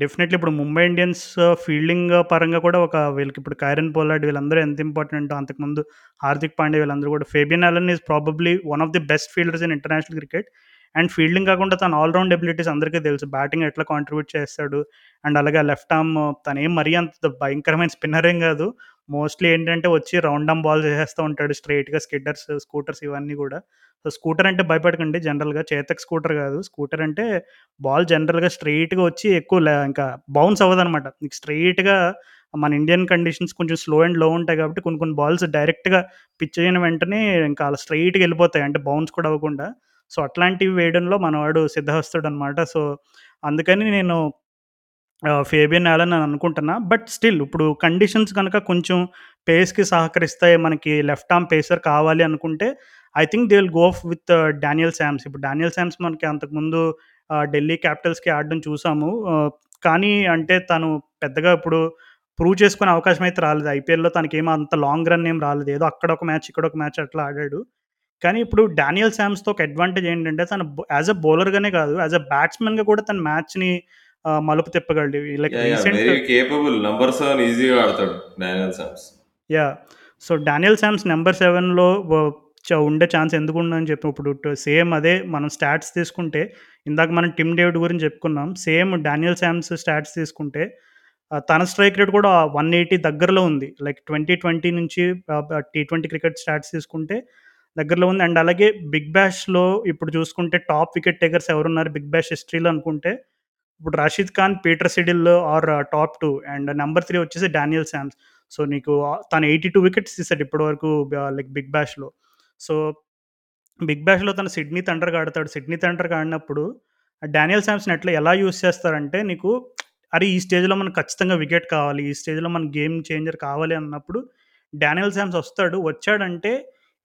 డెఫినెట్‌లీ uh, ఇప్పుడు ముంబై ఇండియన్స్ ఫీల్డింగ్ పరంగా కూడా ఒక వీళ్ళకి ఇప్పుడు కైరన్ పోలాడ్ వీళ్ళందరూ ఎంత ఇంపార్టెంటో అంతకుముందు హార్దిక్ పాండే వీళ్ళందరూ కూడా Fabian Allen is probably one of the best fielders in international cricket. And fielding కాకుండా తన ఆల్ రౌండ్ ఎబిలిటీస్ అందరికీ తెలుసు. బ్యాటింగ్ ఎట్లా కాంట్రిబ్యూట్ చేస్తాడు. అండ్ అలాగే లెఫ్ట్ ఆర్మ్ తనేం మరీ అంత భయంకరమైన స్పిన్నర్ ఏం కాదు. మోస్ట్‌లీ ఏంటంటే వచ్చి రౌండ్ ఆర్మ్ బాల్స్ ఏసేస్తూ ఉంటాడు. స్ట్రెయిట్‌గా స్కిడ్డర్స్, స్కూటర్స్ ఇవన్నీ కూడా. సో, స్కూటర్ అంటే భయపడకండి జనరల్‌గా చేతక్ స్కూటర్ కాదు. స్కూటర్ అంటే బాల్ జనరల్‌గా స్ట్రెయిట్‌గా వచ్చి ఎక్కువ ఇంకా బౌన్స్ అవ్వదనమాట. నీకు స్ట్రెయిట్‌గా మన ఇండియన్ కండిషన్స్ కొంచెం స్లో అండ్లో ఉంటాయి కాబట్టి కొన్ని కొన్ని బాల్స్ డైరెక్ట్‌గా పిచ్ అయిన వెంటనే ఇంకా అలా స్ట్రైట్గా వెళ్ళిపోతాయి అంటే బౌన్స్ కూడా అవ్వకుండా. సో, అట్లాంటివి వేయడంలో మనవాడు సిద్ధహస్తుడనమాట. సో, అందుకని నేను ఫేబియన్ ఆలన్ అని అనుకుంటున్నా. బట్ స్టిల్ ఇప్పుడు కండిషన్స్ కనుక కొంచెం పేస్‌కి సహకరిస్తాయి. మనకి లెఫ్ట్ ఆర్మ్ పేసర్ కావాలి అనుకుంటే I think they will go with Daniel Sams. ఇప్పుడు డానియల్ శామ్స్ మనకి అంతకుముందు ఢిల్లీ క్యాపిటల్స్‌కి ఆడడం చూసాము. కానీ అంటే తను పెద్దగా ఇప్పుడు ప్రూవ్ చేసుకునే అవకాశం అయితే రాలేదు. ఐపీఎల్‌లో తనకి ఏమో అంత లాంగ్ రన్ ఏం రాలేదు. ఏదో అక్కడ ఒక మ్యాచ్, ఇక్కడ ఒక మ్యాచ్ అట్లా ఆడాడు. కానీ ఇప్పుడు డానియల్ శామ్స్‌తో ఒక అడ్వాంటేజ్ ఏంటంటే తను యాజ్ అ బౌలర్‌గానే కాదు, యాస్ అ బ్యాట్స్‌మెన్‌గా కూడా తన మ్యాచ్‌ని మలుపు తిప్పగలడు. Like capable. నంబర్ 7 ఈజీగా ఆడతాడు Daniel Sams. Yeah! So, Daniel Sams number 7లో వ చ ఉండే ఛాన్స్ ఎందుకుండదని చెప్పి ఇప్పుడు టు సేమ్ అదే మనం స్టాట్స్ తీసుకుంటే ఇందాక మనం టిమ్ డేవిడ్ గురించి చెప్పుకున్నాం. సేమ్ డానియల్ శామ్స్ స్టాట్స్ తీసుకుంటే తన స్ట్రైక్ రేట్ కూడా 180 దగ్గరలో ఉంది. లైక్ 2020 నుంచి ఆహ్, బ టీ20 క్రికెట్ స్టాట్స్ తీసుకుంటే దగ్గరలో ఉంది. అండ్ అలాగే బిగ్ బ్యాష్‌లో ఇప్పుడు చూసుకుంటే టాప్ వికెట్ టేకర్స్ ఎవరున్నారు బిగ్ బ్యాష్ హిస్టరీలో అనుకుంటే ఇప్పుడు Rashid Khan, Peter Siddle are top two and number three వచ్చేసి డానియల్ శామ్స్. సో, నీకు తను ఎయిటీ టూ వికెట్స్ తీసాడు ఇప్పటి వరకు లైక్ బిగ్ బ్యాష్‌లో. సో, బిగ్ బ్యాష్‌లో తను సిడ్నీ థండర్‌గా ఆడతాడు. సిడ్నీ థండర్‌గా ఆడినప్పుడు డానియల్ శామ్స్‌ని ఎట్లా ఎలా యూజ్ చేస్తారంటే నీకు అరే! ఈ స్టేజ్‌లో మనకు ఖచ్చితంగా వికెట్ కావాలి. ఈ స్టేజ్‌లో మన గేమ్ చేంజర్ కావాలి అన్నప్పుడు డానియల్ శామ్స్ వస్తాడు. వచ్చాడంటే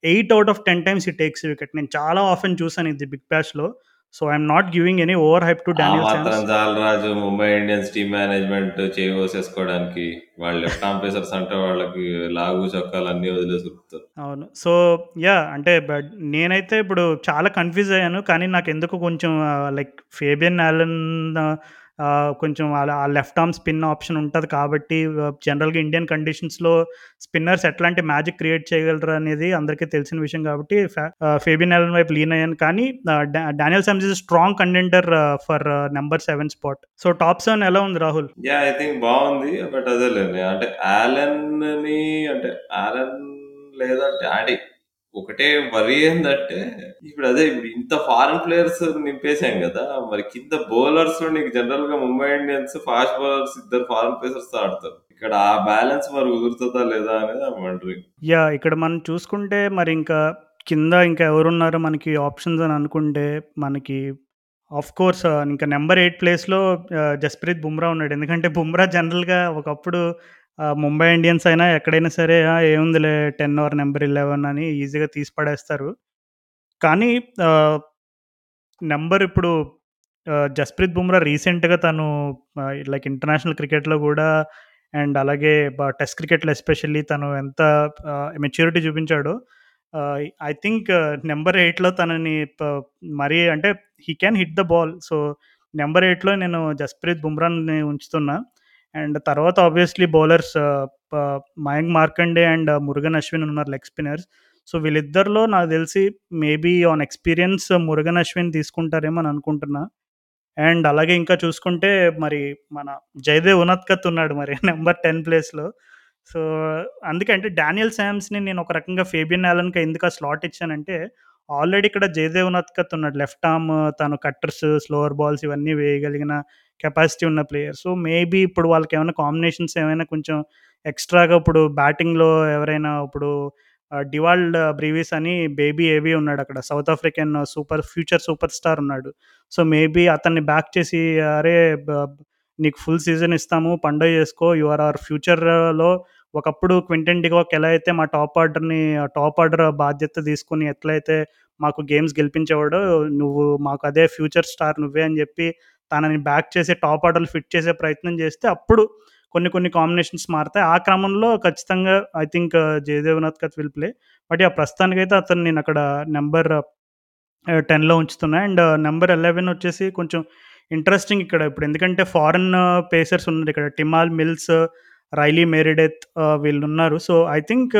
eight out of 10 times he takes wicket. నేను చాలా ఆఫెన్ చూసాను ఇది Big బ్యాష్‌లో. So, I am not giving any over hype to Daniel మాత్రం రాజు ముంబై ఇండియన్స్ టీమ్ మేనేజ్మెంట్ చేయి కోసేసుకోవడానికి. వాళ్ళు లెఫ్ట్ ఆర్మ్ పేసర్స్ అంటే వాళ్ళకి లాగు చొక్కాలు అన్నీ వదిలేసి ఉరుకుతారు. అవును. So, yeah! అంటే బట్ నేనైతే ఇప్పుడు చాలా కన్‌ఫ్యూజ్ అయ్యాను. కానీ నాకెందుకో కొంచెం ఆహ్, లైక్ ఫేబియన్ ఆలన్ ఆహ్, కొంచెం అలా ఆ లెఫ్ట్ ఆర్మ్ స్పిన్ ఆప్షన్ ఉంటుంది కాబట్టి జనరల్‌గా ఇండియన్ కండిషన్స్‌లో స్పిన్నర్స్ ఎట్లాంటి మ్యాజిక్ క్రియేట్ చేయగలరు అనేది అందరికీ తెలిసిన విషయం కాబట్టి ఫేబిన్ ఎలన్ వైపు లీన్ అయ్యాను. కానీ Daniel Sams is strong contender for number seven spot. So, top seven ఎలా ఉంది రాహుల్? యా ఐ థింక్ బాగుంది బట్ అదేలేండి. అంటే అంటే ఆలన్ లేదా డాడీ ఒకటే వరి ఏంటంటే ఇప్పుడు అదే ఇప్పుడు ఇంత ఫారెన్ ప్లేయర్స్ నింపేశాం కదా మరి కింద బౌలర్స్ నీకు జనరల్‌గా ముంబై ఇండియన్స్ ఫాస్ట్ బౌలర్స్ ఇద్దరు ఫారెన్ ప్లేయర్స్ ఆడతారు. ఇక్కడ ఆ బ్యాలెన్స్ మరి కుదురుతుందా లేదా అనేది వండరింగ్. యా ఇక్కడ మనం చూసుకుంటే మరి ఇంకా కింద ఇంకా ఎవరున్నారు మనకి ఆప్షన్స్ అని అనుకుంటే మనకి ఆఫ్‌కోర్స్ ఇంకా నెంబర్ ఎయిట్ ప్లేస్‌లో జస్ప్రీత్ బుమ్రా ఉన్నాడు. ఎందుకంటే బుమ్రా జనరల్‌గా ఒకప్పుడు ముంబై ఇండియన్స్ అయినా ఎక్కడైనా సరే ఆ! ఏముందిలే 10 ఆర్ నెంబర్ 11 అని ఈజీగా తీసి పడేస్తారు. కానీ ఆహ్, ఇప్పుడు ఆహ్, జస్ప్రీత్ బుమ్రా రీసెంట్‌గా తను ఆహ్, లైక్ ఇంటర్నేషనల్ క్రికెట్‌లో గూడా అండ్ అలాగే బ టెస్ట్ క్రికెట్‌లో ఎస్పెషల్లీ తను ఎంత ఆహ్, మెచ్యూరిటీ చూపించాడో ఆహ్, ఐ థింక్ నెంబర్ 8లో తనని ప మరీ అంటే he can hit the ball. So, number 8లో నేను జస్ప్రీత్ బుమ్రాని ఉంచుతున్నా. అండ్ తర్వాత ఆబ్వియస్లీ బౌలర్స్ uh, ప మయాంక్ మార్కండే అండ్ uh, మురుగన్ అశ్విన్ ఉన్నారు లెగ్ స్పిన్నర్స్. సో, వీళ్ళిద్దరిలో నాకు తెలిసి maybe on experience Murugan Ashwin తీసుకుంటారేమో అని అనుకుంటున్నా. అండ్ అలాగే ఇంకా చూసుకుంటే మరి మన జయదేవ్ ఉన్నత్కత్ ఉన్నాడు మరి నెంబర్ టెన్ ప్లేస్‌లో. సో, అందుకే అంటే డానియల్ శామ్స్‌ని నేను ఒక రకంగా ఫేబియన్ ఆలన్‌కి ఎందుకు ఆ స్లాట్ ఇచ్చానంటే ఆల్రెడీ ఇక్కడ జయదేవ్ ఉన్నత్కత్ ఉన్నాడు. లెఫ్ట్ ఆర్మ్ తను కట్టర్స్, స్లోవర్ బాల్స్ ఇవన్నీ వేయగలిగిన కెపాసిటీ ఉన్న ప్లేయర్. సో, మేబీ ఇప్పుడు వాళ్ళకి ఏమైనా కాంబినేషన్స్ ఏమైనా కొంచెం ఎక్స్‌ట్రాగా ఇప్పుడు బ్యాటింగ్‌లో ఎవరైనా ఇప్పుడు డివాల్డ్ బ్రీవిస్ అని బేబీ ఏబీ ఉన్నాడు అక్కడ South African super future super star ఉన్నాడు. సో, మేబీ అతన్ని బ్యాక్ చేసి అరే! నీకు ఫుల్ సీజన్ ఇస్తాము. పండగ చేసుకో. యూ ఆర్ ఆర్ ఫ్యూచర్‌లో ఒకప్పుడు క్వింటన్ డికాక్ ఎలా అయితే మా టాప్ ఆర్డర్‌ని టాప్ ఆర్డర్ బాధ్యత తీసుకొని ఎట్లయితే మాకు గేమ్స్ గెలిపించేవాడో నువ్వు మాకు అదే ఫ్యూచర్ స్టార్ నువ్వే అని చెప్పి తనని బ్యాక్ చేసే టాప్ ఆర్డర్లు ఫిట్ చేసే ప్రయత్నం చేస్తే అప్పుడు కొన్ని కొన్ని కాంబినేషన్స్ మారతాయి. ఆ క్రమంలో ఖచ్చితంగా ఐ థింక్ uh, జయదేవనాథ్ కత్ విల్ ప్లే. బట్ ప్రస్తుతానికి ప్రస్తుతానికైతే అతను నేను అక్కడ నంబర్ ఆహ్, uh, 10లో ఉంచుతున్నా. అండ్ uh, నెంబర్ ఎలెవెన్ వచ్చేసి కొంచెం ఇంట్రెస్టింగ్ ఇక్కడ ఇప్పుడు ఎందుకంటే ఫారెన్ పేసర్స్ ఉన్నారు ఇక్కడ. టిమాల్ మిల్స్, రైలీ మేరిడెత్ వీళ్ళు ఉన్నారు so, I think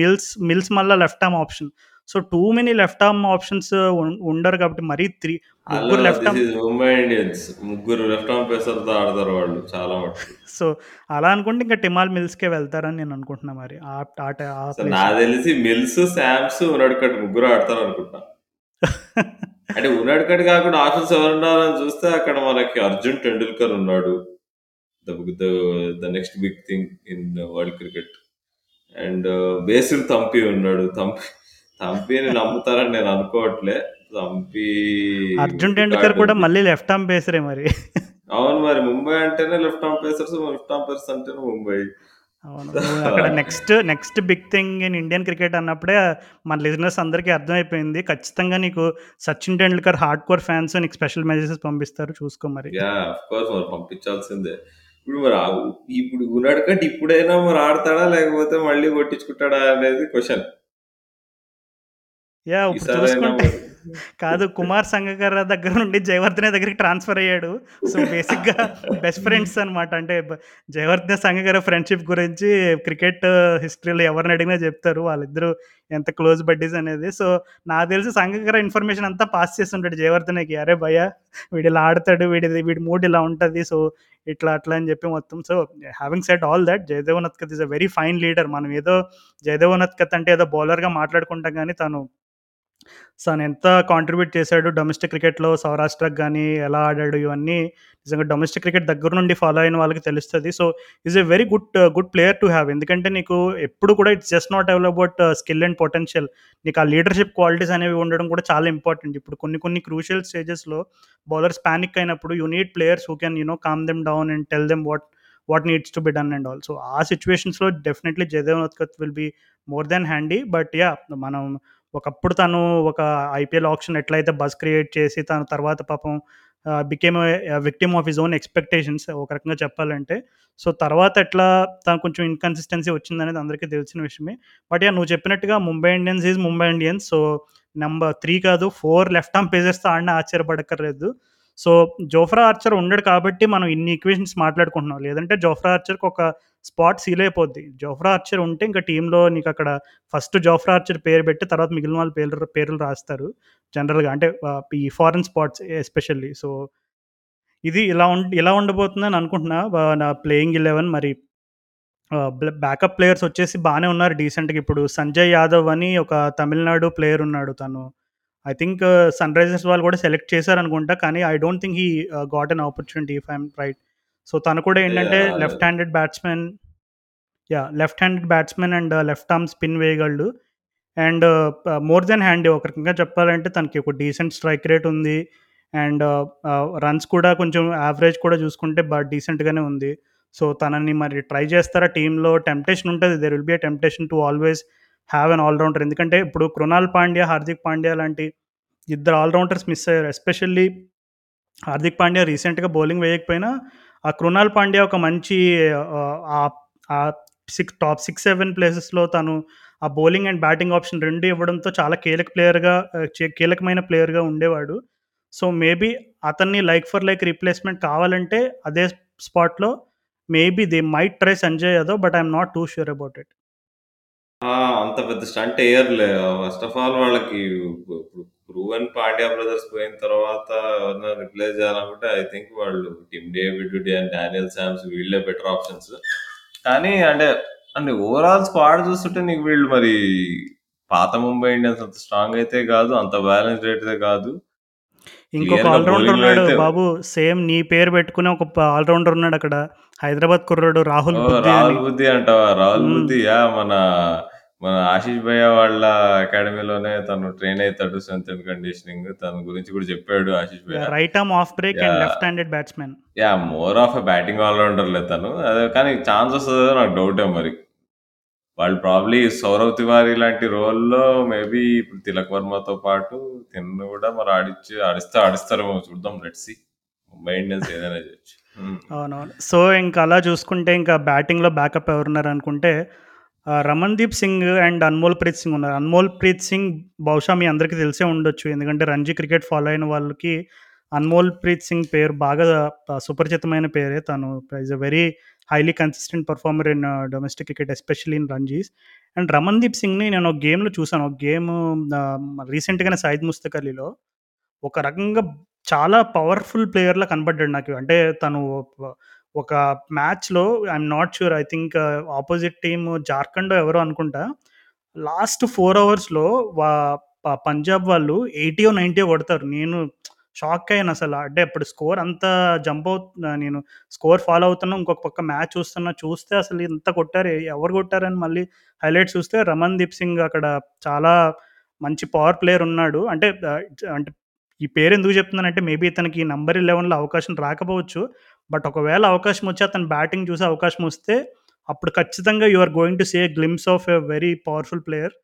Mills Mills మళ్ళీ left arm option. So, too many left arm options ఉండరు కాబట్టి మరీ 3 హలో! ముగ్గురు లెఫ్ట్ ఆర్మ్ ఇండియన్స్. ముగ్గురు లెఫ్ట్ ఆర్మ్ పేసర్‌తో ఆడతారు వాళ్ళు చాలా. సో, అలా అనుకుంటే ఇంకా టిమాల్ మిల్స్‌కే వెళ్తారని నేను అనుకుంటున్నా మరి. ఆ ఆ ట ఆ సో, ప్లేస్‌లో. నాకు తెలిసి మిల్స్, శామ్స్, ఉనడ్కట్ ముగ్గురు ఆడతారనుకుంటా. అంటే ఉనడ్కట్ కాకుండా ఆప్షన్స్ ఎవరున్నారని చూస్తే అక్కడ మనకి అర్జున్ టెండూల్కర్ ఉన్నాడు. The next big thing in world cricket. And Basil Thampi ఉన్నాడు. థంపీ థంపీని నమ్ముతారని నేను అనుకోవట్లే. థంపీ అర్జున్ టెండూల్కర్ కూడా. మళ్ళీ లెఫ్ట్ ఆర్మ్ పేసరే మరి. అవును మరి ముంబై అంటేనే left arm pacers. Left arm pacers అంటేనే ముంబై. అవును. అక్కడ next next big thing in Indian cricket అన్నప్పుడే మన లిజనర్స్ అందరికీ అర్థమైపోయింది. ఖచ్చితంగా నీకు సచిన్ టెండూల్కర్ హార్డ్‌కోర్ ఫ్యాన్స్ నీకు స్పెషల్ మెసేజెస్ పంపిస్తారు చూసుకో మరి. ఆఫ్‌కోర్స్ మరి పంపించాల్సిందే. ఇప్పుడు మరి ఇప్పుడు ఉనడ్కట్ ఇప్పుడైనా మరి ఆడతాడా? లేకపోతే మళ్ళీ కొట్టించుకుంటాడా అనేది క్వెషన్. యాహ్! ఇప్పుడు చూసుకుంటే కాదు 'కుమార్ సంగకార' దగ్గర నుండి 'జయవర్ధనే' దగ్గరికి ట్రాన్స్‌ఫర్ అయ్యాడు. సో, బేసిక్‌గా బెస్ట్ ఫ్రెండ్స్ అనమాట. అంటే 'జయవర్ధనే' సంగకార ఫ్రెండ్‌షిప్ గురించి క్రికెట్ హిస్టరీలో ఎవరిని అడిగినా చెప్తారు. వాళ్ళిద్దరూ ఎంత క్లోజ్ బడ్డీస్ అనేది. సో, నాకు తెలిసి సంగకార ఇన్ఫర్మేషన్ అంతా పాస్ చేస్తుంటాడు 'జయవర్ధనే'కి. "అరే భయ్యా! వీడిలా ఆడతాడు. వీడిది వీడి మూడ్ ఇలా ఉంటది. సో, ఇట్లా అట్లా" అని చెప్పి మొత్తం. So, having said all that Jaydev Unadkat is a very fine leader. మనం ఏదో జయదేవ్ ఉనత్కత్ అంటే ఏదో బౌలర్‌గా మాట్లాడుకుంటాం గానీ తను తను ఎంత కాంట్రిబ్యూట్ చేశాడు డొమెస్టిక్ క్రికెట్‌లో సౌరాష్ట్రకి కానీ ఎలా ఆడాడు ఇవన్నీ నిజంగా డొమెస్టిక్ క్రికెట్ దగ్గర నుండి ఫాలో అయిన వాళ్ళకి తెలుస్తుంది so, is a very good good player to have ఎందుకంటే నీకు ఎప్పుడు కూడా it's just not all about skill and potential. నీకు ఆ లీడర్‌షిప్ క్వాలిటీస్ అనేవి ఉండడం కూడా చాలా ఇంపార్టెంట్. ఇప్పుడు కొన్ని కొన్ని క్రూషియల్ స్టేజెస్‌లో బౌలర్స్ పానిక్ అయినప్పుడు you need players who can you know calm them down and tell them what what needs to be done and all. So, ఆ సిచ్యువేషన్స్లో definitely Jaydev Unadkat will be more than handy. But yeah మనం ఒకప్పుడు తను ఒక IPL option ఎట్లయితే buzz create చేసి తను తర్వాత పాపం became victim of his own expectations ఒక రకంగా చెప్పాలంటే. సో, తర్వాత ఎట్లా తను కొంచెం ఇన్‌కన్సిస్టెన్సీ వచ్చిందనేది అందరికీ తెలిసిన విషయమే. బట్ యా నువ్వు చెప్పినట్టుగా Mumbai Indians is Mumbai Indians. So, number three కాదు ఫోర్ లెఫ్ట్ ఆర్మ్ పేజెస్తో ఆడినా ఆశ్చర్యపడక్కర్లేదు. సో, జోఫ్రా ఆర్చర్ ఉండడు కాబట్టి మనం ఇన్ని ఈక్వేషన్స్ మాట్లాడుకుంటున్నాం. లేదంటే జోఫ్రా ఆర్చర్‌కి ఒక స్పాట్ సీల్ అయిపోద్ది. జోఫ్రా ఆర్చర్ ఉంటే ఇంకా టీంలో నీకు అక్కడ ఫస్ట్ జోఫ్రా ఆర్చర్ పేరు పెట్టి తర్వాత మిగిలిన వాళ్ళ పేర్లు పేర్లు రాస్తారు. జనరల్‌గా అంటే ఈ ఫారెన్ స్పాట్స్ ఎస్పెషల్లీ. సో, ఇది ఇలా ఉం ఇలా ఉండబోతుందని అనుకుంటున్నా. నా ప్లేయింగ్ 11 మరి బ్యాకప్ ప్లేయర్స్ వచ్చేసి బాగానే ఉన్నారు డీసెంట్‌గా. ఇప్పుడు సంజయ్ యాదవ్ అని ఒక తమిళనాడు ప్లేయర్ ఉన్నాడు. తను ఐ థింక్ సన్‌రైజర్స్ వాళ్ళు కూడా సెలెక్ట్ చేశారనుకుంటా. కానీ I don't think he got an opportunity if I am right. So, తను కూడా ఏంటంటే! Left handed batsmen yeah! Left handed batsmen and left arm spin వేయగలడు. And more than handy ఒక రకంగా చెప్పాలంటే తనకి ఒక డీసెంట్ స్ట్రైక్ రేట్ ఉంది. అండ్ రన్స్ కూడా కొంచెం యావరేజ్ కూడా చూసుకుంటే బా డీసెంట్‌గానే ఉంది. సో, తనని మరి ట్రై చేస్తారా టీమ్‌లో టెంప్టేషన్ ఉంటది. There will be a temptation to always have an all rounder. ఎందుకంటే ఇప్పుడు కృణాల్ పాండ్యా, హార్దిక్ పాండ్యా లాంటి ఇద్దరు ఆల్ రౌండర్స్ మిస్ అయ్యారు. ఎస్పెషల్లీ హార్దిక్ పాండ్యా రీసెంట్‌గా బౌలింగ్ వేయకపోయినా ఆ కృణాల్ పాండ్యా ఒక మంచి ఆ సిక్స్ టాప్ 6, 7 ప్లేసెస్‌లో తను ఆ బౌలింగ్ అండ్ బ్యాటింగ్ ఆప్షన్ రెండు ఇవ్వడంతో చాలా కీలక ప్లేయర్‌గా కీలకమైన ప్లేయర్‌గా ఉండేవాడు. సో, మేబీ అతన్ని లైక్ ఫర్ లైక్ రీప్లేస్‌మెంట్ కావాలంటే అదే స్పాట్‌లో maybe they might try Sanjay Yadav. But I'm not too sure about it. Ah! అంత పెద్ద స్టంట్ ఎయ్యరులే. ఫస్ట్ ఆఫ్ ఆల్ వాళ్ళకి ఇప్పుడు ప్రూవెన్ పాండ్యా బ్రదర్స్ పోయిన తర్వాత ఎవరినైనా రిప్లేస్ చేయాలనుకుంటే ఐ థింక్ వాళ్ళు Tim David, Dan Daniel Sams వీళ్ళే బెటర్ ఆప్షన్స్. కానీ అంటే అంటే ఓవరాల్ స్క్వాడ్ చూస్తుంటే నీకు వీళ్ళు మరి పాత ముంబై ఇండియన్స్ అంత స్ట్రాంగ్ అయితే కాదు. అంత బ్యాలెన్స్ రేట్‌దే కాదు. ఇంకొక క్లియర్‌గా ఆల్ రౌండర్ బౌలింగ్‌లో ఉన్నాడు అయితే బాబు. సేమ్ నీ పేరు పెట్టుకుని ఒక ప ఆల్ రౌండర్ ఉన్నాడక్కడ. హైదరాబాద్ కుర్రోడు రాహుల్ ఓహ్! బుద్ధి అని. రాహుల్ బుద్ధి అంటావా? రాహుల్ హ్మ్. బుద్ధి యాహ్! మన మన ఆశీష్ భయ్య వాళ్ళ అకాడమీలోనే తను ట్రైన్ అయితాడు స్ట్రెంత్ అండ్ కండిషనింగ్. తన గురించి కూడా చెప్పాడు ఆశీష్ భయ్య. Right arm off break and! Left handed batsmen. Yeah! More of a batting all రౌండర్‌లే తను. అదే కానీ ఛాన్స్ వస్తదో నాకు డౌటే మరి. వాళ్ళు ప్రాబబ్లీ సౌరవ్ తివారీ లాంటి రోల్‌లో మేబీ ఇప్పుడు తిలక్ వర్మతో పాటు తిన్ను కూడా మరి ఆడిచ్చి ఆడిస్తే ఆడిస్తారేమో చూద్దాం. Let's see. ముంబై ఇండియన్స్ ఏదైనా చేయొచ్చు. అవునవును. సో, ఇంక అలా చూసుకుంటే ఇంకా బ్యాటింగ్‌లో బ్యాకప్ ఎవరున్నారనుకుంటే ah, Ramandeep Singh and Anmolpreet Singh ఉన్నారు. అన్మోల్ ప్రీత్ సింగ్ బహుశా మీ అందరికీ తెలిసే ఉండొచ్చు. ఎందుకంటే రంజీ క్రికెట్ ఫాలో అయిన వాళ్ళకి అన్మోల్ ప్రీత్ సింగ్ పేరు బాగా సుపరిచితమైన పేరే. తను is a very highly consistent performer in domestic cricket especially in Ranjis. And Ramandeep సింగ్‌ని నేను ఒక గేమ్‌లో చూసాను. ఒక గేమ్ రీసెంట్‌గానే సాయిద్ ముస్తక్ అలీలో ఒక రకంగా చాలా పవర్‌ఫుల్ ప్లేయర్‌లా కనబడ్డాడు నాకు. అంటే తను ఒక మ్యాచ్‌లో I'm not sure I think opposite team జార్ఖండో ఎవరో అనుకుంటా. లాస్ట్ 4 అవర్స్‌లో వా ప పంజాబ్ వాళ్ళు 80యో, 90యో కొడతారు. నేను షాక్ అయ్యానసల. అంటే అప్పుడు స్కోర్ అంత జంప్ అవుతున్నా నేను స్కోర్ ఫాలో అవుతున్నా. ఇంకొక పక్క మ్యాచ్ చూస్తున్నా. చూస్తే అసలు ఇంత కొట్టారు. ఎవరు కొట్టారని మళ్ళీ హైలైట్స్ చూస్తే రమణ్‌దీప్ సింగ్ అక్కడ చాలా మంచి పవర్ ప్లేయర్ ఉన్నాడు. అంటే ఆహ్, అంటే ఈ పేరు ఎందుకు చెప్తున్నానంటే మేబీ ఇతనికి నంబర్ 11లో అవకాశం రాకపోవచ్చు. బట్ ఒకవేళ అవకాశం వచ్చి అతను బ్యాటింగ్ చూసే అవకాశం వస్తే అప్పుడు ఖచ్చితంగా you are going to see glimpse of a very powerful player.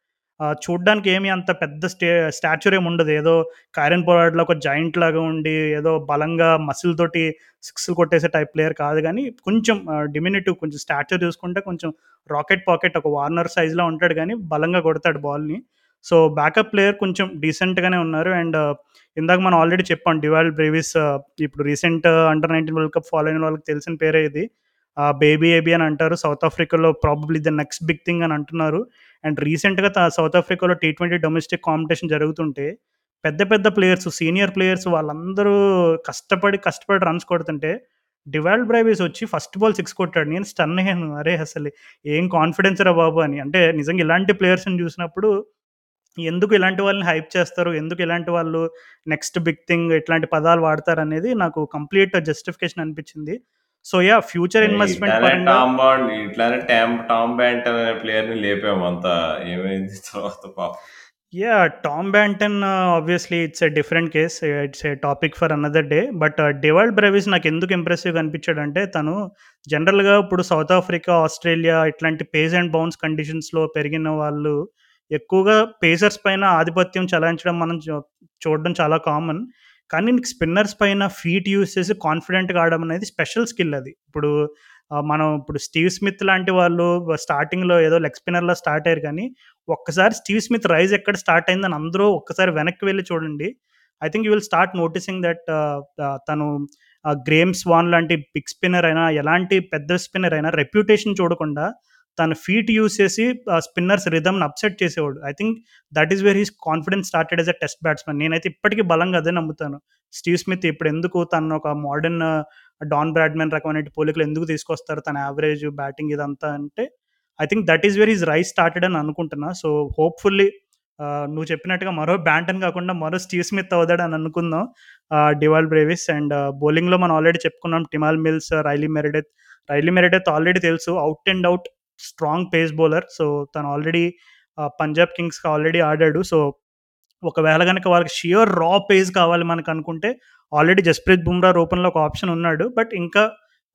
చూడ్డానికి ఏమి అంత పెద్ద స్టే స్టాచ్యూర్ ఏమి ఉండదు. ఏదో కైరన్ పోరాడ్లో ఒక జాయింట్ లాగా ఉండి ఏదో బలంగా మసిల్ తోటి సిక్స్‌లు కొట్టేసే టైప్ ప్లేయర్ కాదు కానీ కొంచెం ఆహ్, డిమినిటివ్ కొంచెం స్టాచ్యూర్ చూసుకుంటే కొంచెం రాకెట్ పాకెట్ ఒక వార్నర్ సైజ్‌లో ఉంటాడు కానీ బలంగా కొడతాడు బాల్‌ని. సో బ్యాకప్ ప్లేయర్ కొంచెం డీసెంట్గానే ఉన్నారు. అండ్ uh, ఇందాక మనం ఆల్రెడీ చెప్పాం డివాల్ బ్రేవిస్ uh, ఇప్పుడు recent uh, under nineteen world cup follow అయిన వాళ్ళకి తెలిసిన పేరే ఇది. బేబీ ఏబీ అని అంటారు. సౌత్ ఆఫ్రికాలో probably the next big thing అని అంటున్నారు. అండ్ రీసెంట్గా సౌత్ ఆఫ్రికాలో టీ ట్వంటీ డొమెస్టిక్ కాంపిటీషన్ జరుగుతుంటే పెద్ద పెద్ద ప్లేయర్స్ సీనియర్ ప్లేయర్స్ వాళ్ళందరూ కష్టపడి కష్టపడి రన్స్ కొడుతుంటే డివాల్డ్ బ్రైవీస్ వచ్చి ఫస్ట్ బాల్ సిక్స్ కొట్టాడు. నేను స్టన్ అయ్యాను. అరే అసలు ఏం కాన్ఫిడెన్స్ రా బాబు అని. అంటే నిజంగా ఇలాంటి ప్లేయర్స్ని చూసినప్పుడు ఎందుకు ఇలాంటి వాళ్ళని హైప్ చేస్తారు? ఎందుకు ఇలాంటి వాళ్ళు నెక్స్ట్ బిగ్ థింగ్ ఇట్లాంటి పదాలు వాడతారు అనేది నాకు కంప్లీట్ జస్టిఫికేషన్ అనిపించింది. సో యా ఫ్యూచర్ ఇన్వెస్ట్మెంట్ ఇట్లానే పరంగా టామ్ బాండ్ ఇట్లానే టామ్ టామ్ బ్యాంటన్ అనే ప్లేయర్ని లేపాము అంతా. ఏమైంది తర్వాత పాపం. Yeah Tom Banton obviously it's a different case it's a topic for another day but Dewald Brevis నాకు ఎందుకు ఇంప్రెసివ్గా అనిపించాడంటే తను జనరల్గా ఇప్పుడు సౌత్ ఆఫ్రికా ఆస్ట్రేలియా ఇట్లాంటి పేస్ అండ్ బౌన్స్ కండిషన్స్లో పెరిగిన వాళ్ళు ఎక్కువగా పేసర్స్ పైన ఆధిపత్యం చలాయించడం మనం చూ- చూడడం చాలా కామన్. కానీ నీకు స్పిన్నర్స్ పైన ఫీట్ యూస్ చేసి కాన్ఫిడెంట్గా ఆడడం అనేది స్పెషల్ స్కిల్ అది. ఇప్పుడు మనం ఇప్పుడు స్టీవ్ స్మిత్ లాంటి వాళ్ళు స్టార్టింగ్లో ఏదో లెగ్ స్పిన్నర్లో స్టార్ట్ అయ్యారు కానీ ఒక్కసారి స్టీవ్ స్మిత్ రైజ్ ఎక్కడ స్టార్ట్ అయిందని అందరూ ఒక్కసారి వెనక్కి వెళ్ళి చూడండి. I think you will start noticing that తను గ్రేమ్ స్వాన్ లాంటి బిగ్ స్పిన్నర్ అయినా ఎలాంటి పెద్ద స్పిన్నర్ అయినా రెప్యుటేషన్ చూడకుండా తన ఫీట్ యూస్ చేసి స్పిన్నర్స్ రిధమ్ని అప్సెట్ చేసేవాడు. I think that is where his confidence started as a test batsmen నేనైతే ఇప్పటికీ బలంగా అదే నమ్ముతాను. స్టీవ్ స్మిత్ ఇప్పుడు ఎందుకు తను ఒక మోడర్న్ డాన్ బ్రాడ్మెన్ రకమైన పోలికలు ఎందుకు తీసుకొస్తారు? తన యావరేజ్ బ్యాటింగ్ ఇదంతా అంటే I think that is where is rise started అని అనుకుంటున్నా. సో హోప్ఫుల్లీ నువ్వు చెప్పినట్టుగా మరో బ్యాంటన్ కాకుండా మరో స్టీవ్ స్మిత్ అవుతాడు అని అనుకుందాం. డివాల్ బ్రేవిస్ అండ్ బౌలింగ్లో మనం ఆల్రెడీ చెప్పుకున్నాం. Tymal Mills Riley Meredith Riley Meredith already తెలుసు. Out and out strong pace bowler so తను ఆల్రెడీ పంజాబ్ కింగ్స్కి ఆల్రెడీ ఆడాడు. సో ఒకవేళ కనుక వాళ్ళకి షియర్ రా పేస్ కావాలి మనకు అనుకుంటే ఆల్రెడీ జస్ప్రీత్ బుమ్రా రూపంలో ఒక ఆప్షన్ ఉన్నాడు. బట్ ఇంకా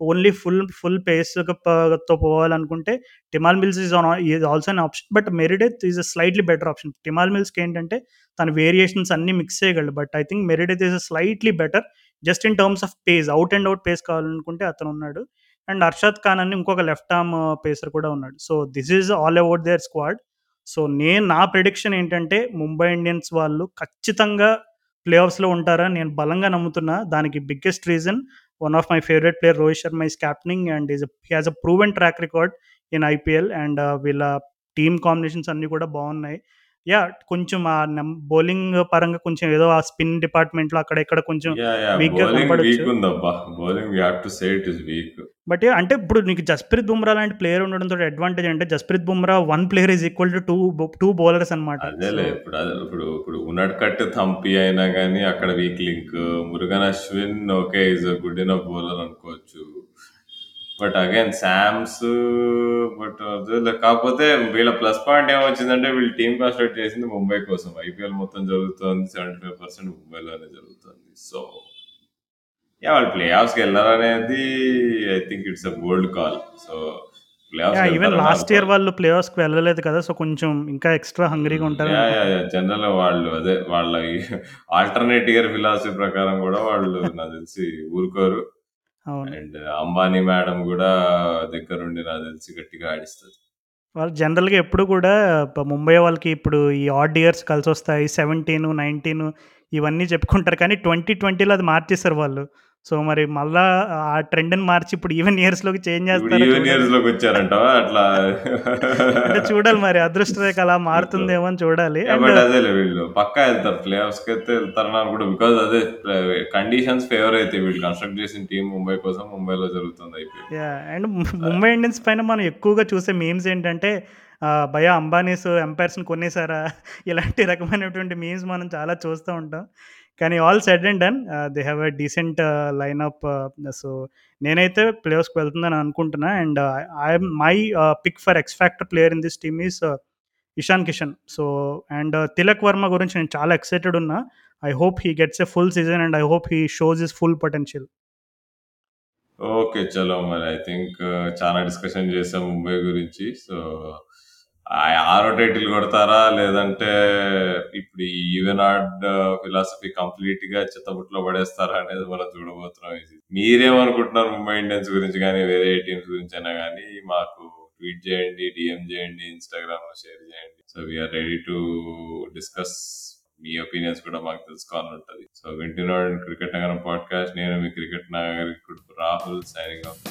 ఓన్లీ ఫుల్ ఫుల్ పేస్తో పోవాలనుకుంటే Tymal Mills is on is also an option but Meredith is a slightly better option Tymal మిల్స్కి ఏంటంటే తన వేరియేషన్స్ అన్నీ మిక్స్ చేయగలడు. But I think Meredith is a slightly better just in terms of pace out and out pace కావాలనుకుంటే అతను ఉన్నాడు. And Arshad Khan అని ఇంకొక left arm pacer కూడా ఉన్నాడు. So this is all about their squad. So నేను నా ప్రిడిక్షన్ ఏంటంటే ముంబై ఇండియన్స్ వాళ్ళు ఖచ్చితంగా ప్లే ఆఫ్స్లో ఉంటారని నేను బలంగా నమ్ముతున్నా. దానికి biggest reason one of my favourite player Rohit Sharma is captaining and is he a proven track record in IPL and వీళ్ళ టీమ్ కాంబినేషన్స్ అన్నీ కూడా బాగున్నాయి. యా కొంచెం ఆ బౌలింగ్ పరంగా కొంచెం ఏదో ఆ స్పిన్ డిపార్ట్మెంట్లో అక్కడ ఇక్కడ కొంచెం weak గా కనపడొచ్చు. Weak ఉందబ్బా. Bowling we have to say it is weak but అంటే ఇప్పుడు నీకు జస్ప్రీత్ బుమ్రా లాంటి ప్లేయర్ ఉండడంతో అడ్వాంటేజ్ అంటే Jasprit Bumrah one player is equal to two two bowlers అనమాట ఇప్పుడు ఇప్పుడు ఇప్పుడు ఉన్నట్కట్ థంపి అయినా కానీ అక్కడ weak link Murugan Ashwin okay is good in bowler అనుకోవచ్చు. బట్ అగైన్ శామ్స్ బట్ కాకపోతే వీళ్ళ ప్లస్ పాయింట్ ఏమొచ్చిందంటే వీళ్ళు టీం కన్స్ట్రక్ట్ చేసింది ముంబై కోసం. ఐపీఎల్ మొత్తం జరుగుతుంది సెవెంటీ ఫైవ్ పర్సెంట్ ముంబైలోనే జరుగుతుంది. సో యా వాళ్ళు ప్లే ఆఫ్స్కి వెళ్ళాలనేది I think it's a gold call so even last year వాళ్ళు ప్లే ఆఫ్స్కి వెళ్ళలేదు కదా సో కొంచెం ఇంకా ఎక్స్ట్రా హంగ్రీగా ఉంటారు. జనరల్ వాళ్ళు అదే వాళ్ళ ఆల్టర్నేట్ ఇయర్ ఫిలాసఫీ ప్రకారం కూడా వాళ్ళు నాకు తెలిసి ఊరుకోరు. అవును. అండ్ అంబానీ మేడం కూడా దగ్గరుండి నాకు తెలిసి గట్టిగా ఆడిస్తుంది. వాళ్ళు జనరల్గా ఎప్పుడు కూడా ప- ముంబై వాళ్ళకి ఇప్పుడు ఈ ఆడ్ ఇయర్స్ కలిసి వస్తాయి సెవెంటీన్ నైన్టీన్ ఇవన్నీ చెప్పుకుంటారు. కానీ ట్వంటీ ట్వంటీలో అది మార్చేశారు వాళ్ళు. సో మరి మళ్ళా ఆ ట్రెండ్ని మార్చి ఇప్పుడు ఈవెన్ ఇయర్స్లోకి చేంజ్ ఇప్పుడు చేస్తారు ఈవెన్ ఇయర్స్లోకి వచ్చారంటావా? అట్లా అంటే చూడాలి మరి అదృష్ట రేఖ అలా మారుతుందేమో అని చూడాలి. బట్ అదేలే వీళ్ళు పక్కా వెళ్తారు. ప్లే ఆఫ్స్కి అయితే వెళ్తారని అనుకుంటా బికాస్ అదే కండిషన్స్ ఫేవర్ అయితే వీళ్ళు. కన్స్ట్రక్ట్ చేసిన టీం ముంబై కోసం ముంబైలో జరుగుతుంది IPL. Yeah and Mumbai Indians పైన మనం ఎక్కువగా చూసే మీమ్స్ ఏంటంటే భయ అంబానీస్ ఎంపైర్స్ని కొనేసారా ఇలాంటి రకమైనటువంటి మీమ్స్ మనం చాలా చూస్తూ ఉంటాం. కానీ all said and done. They have a decent lineup so నేనైతే ప్లేయర్స్కి వెళ్తుందని అనుకుంటున్నా. And I'm my pick for X factor player in this team is Ishan Kishan so and Tilak Varma గురించి నేను చాలా ఎక్సైటెడ్ ఉన్నా. I hope he gets a full season and I hope he shows his full potential okay చలో మరి I think చాలా discussion చేసాం ముంబై గురించి. So ఆరో టైటిల్ కొడతారా? లేదంటే ఇప్పుడు ఈవెన్ ఆర్డ్ ఫిలాసఫీ కంప్లీట్గా చిత్తబుట్లో పడేస్తారా అనేది మనం చూడబోతున్నాం. ఇది మీరేమనుకుంటున్నారు ముంబై ఇండియన్స్ గురించి కానీ వేరే టీమ్స్ గురించి అయినా కానీ మాకు ట్వీట్ చేయండి డిఎం చేయండి ఇన్స్టాగ్రామ్లో షేర్ చేయండి. So we're ready to discuss me opinions కూడా మాకు తెలుసుకోవాలని ఉంటుంది. సో వింటున్నాడు క్రికెట్ నగరం పాడ్కాస్ట్ నేను మీ క్రికెట్ నాయకుడు రాహుల్ సైనింగ్ ఆఫ్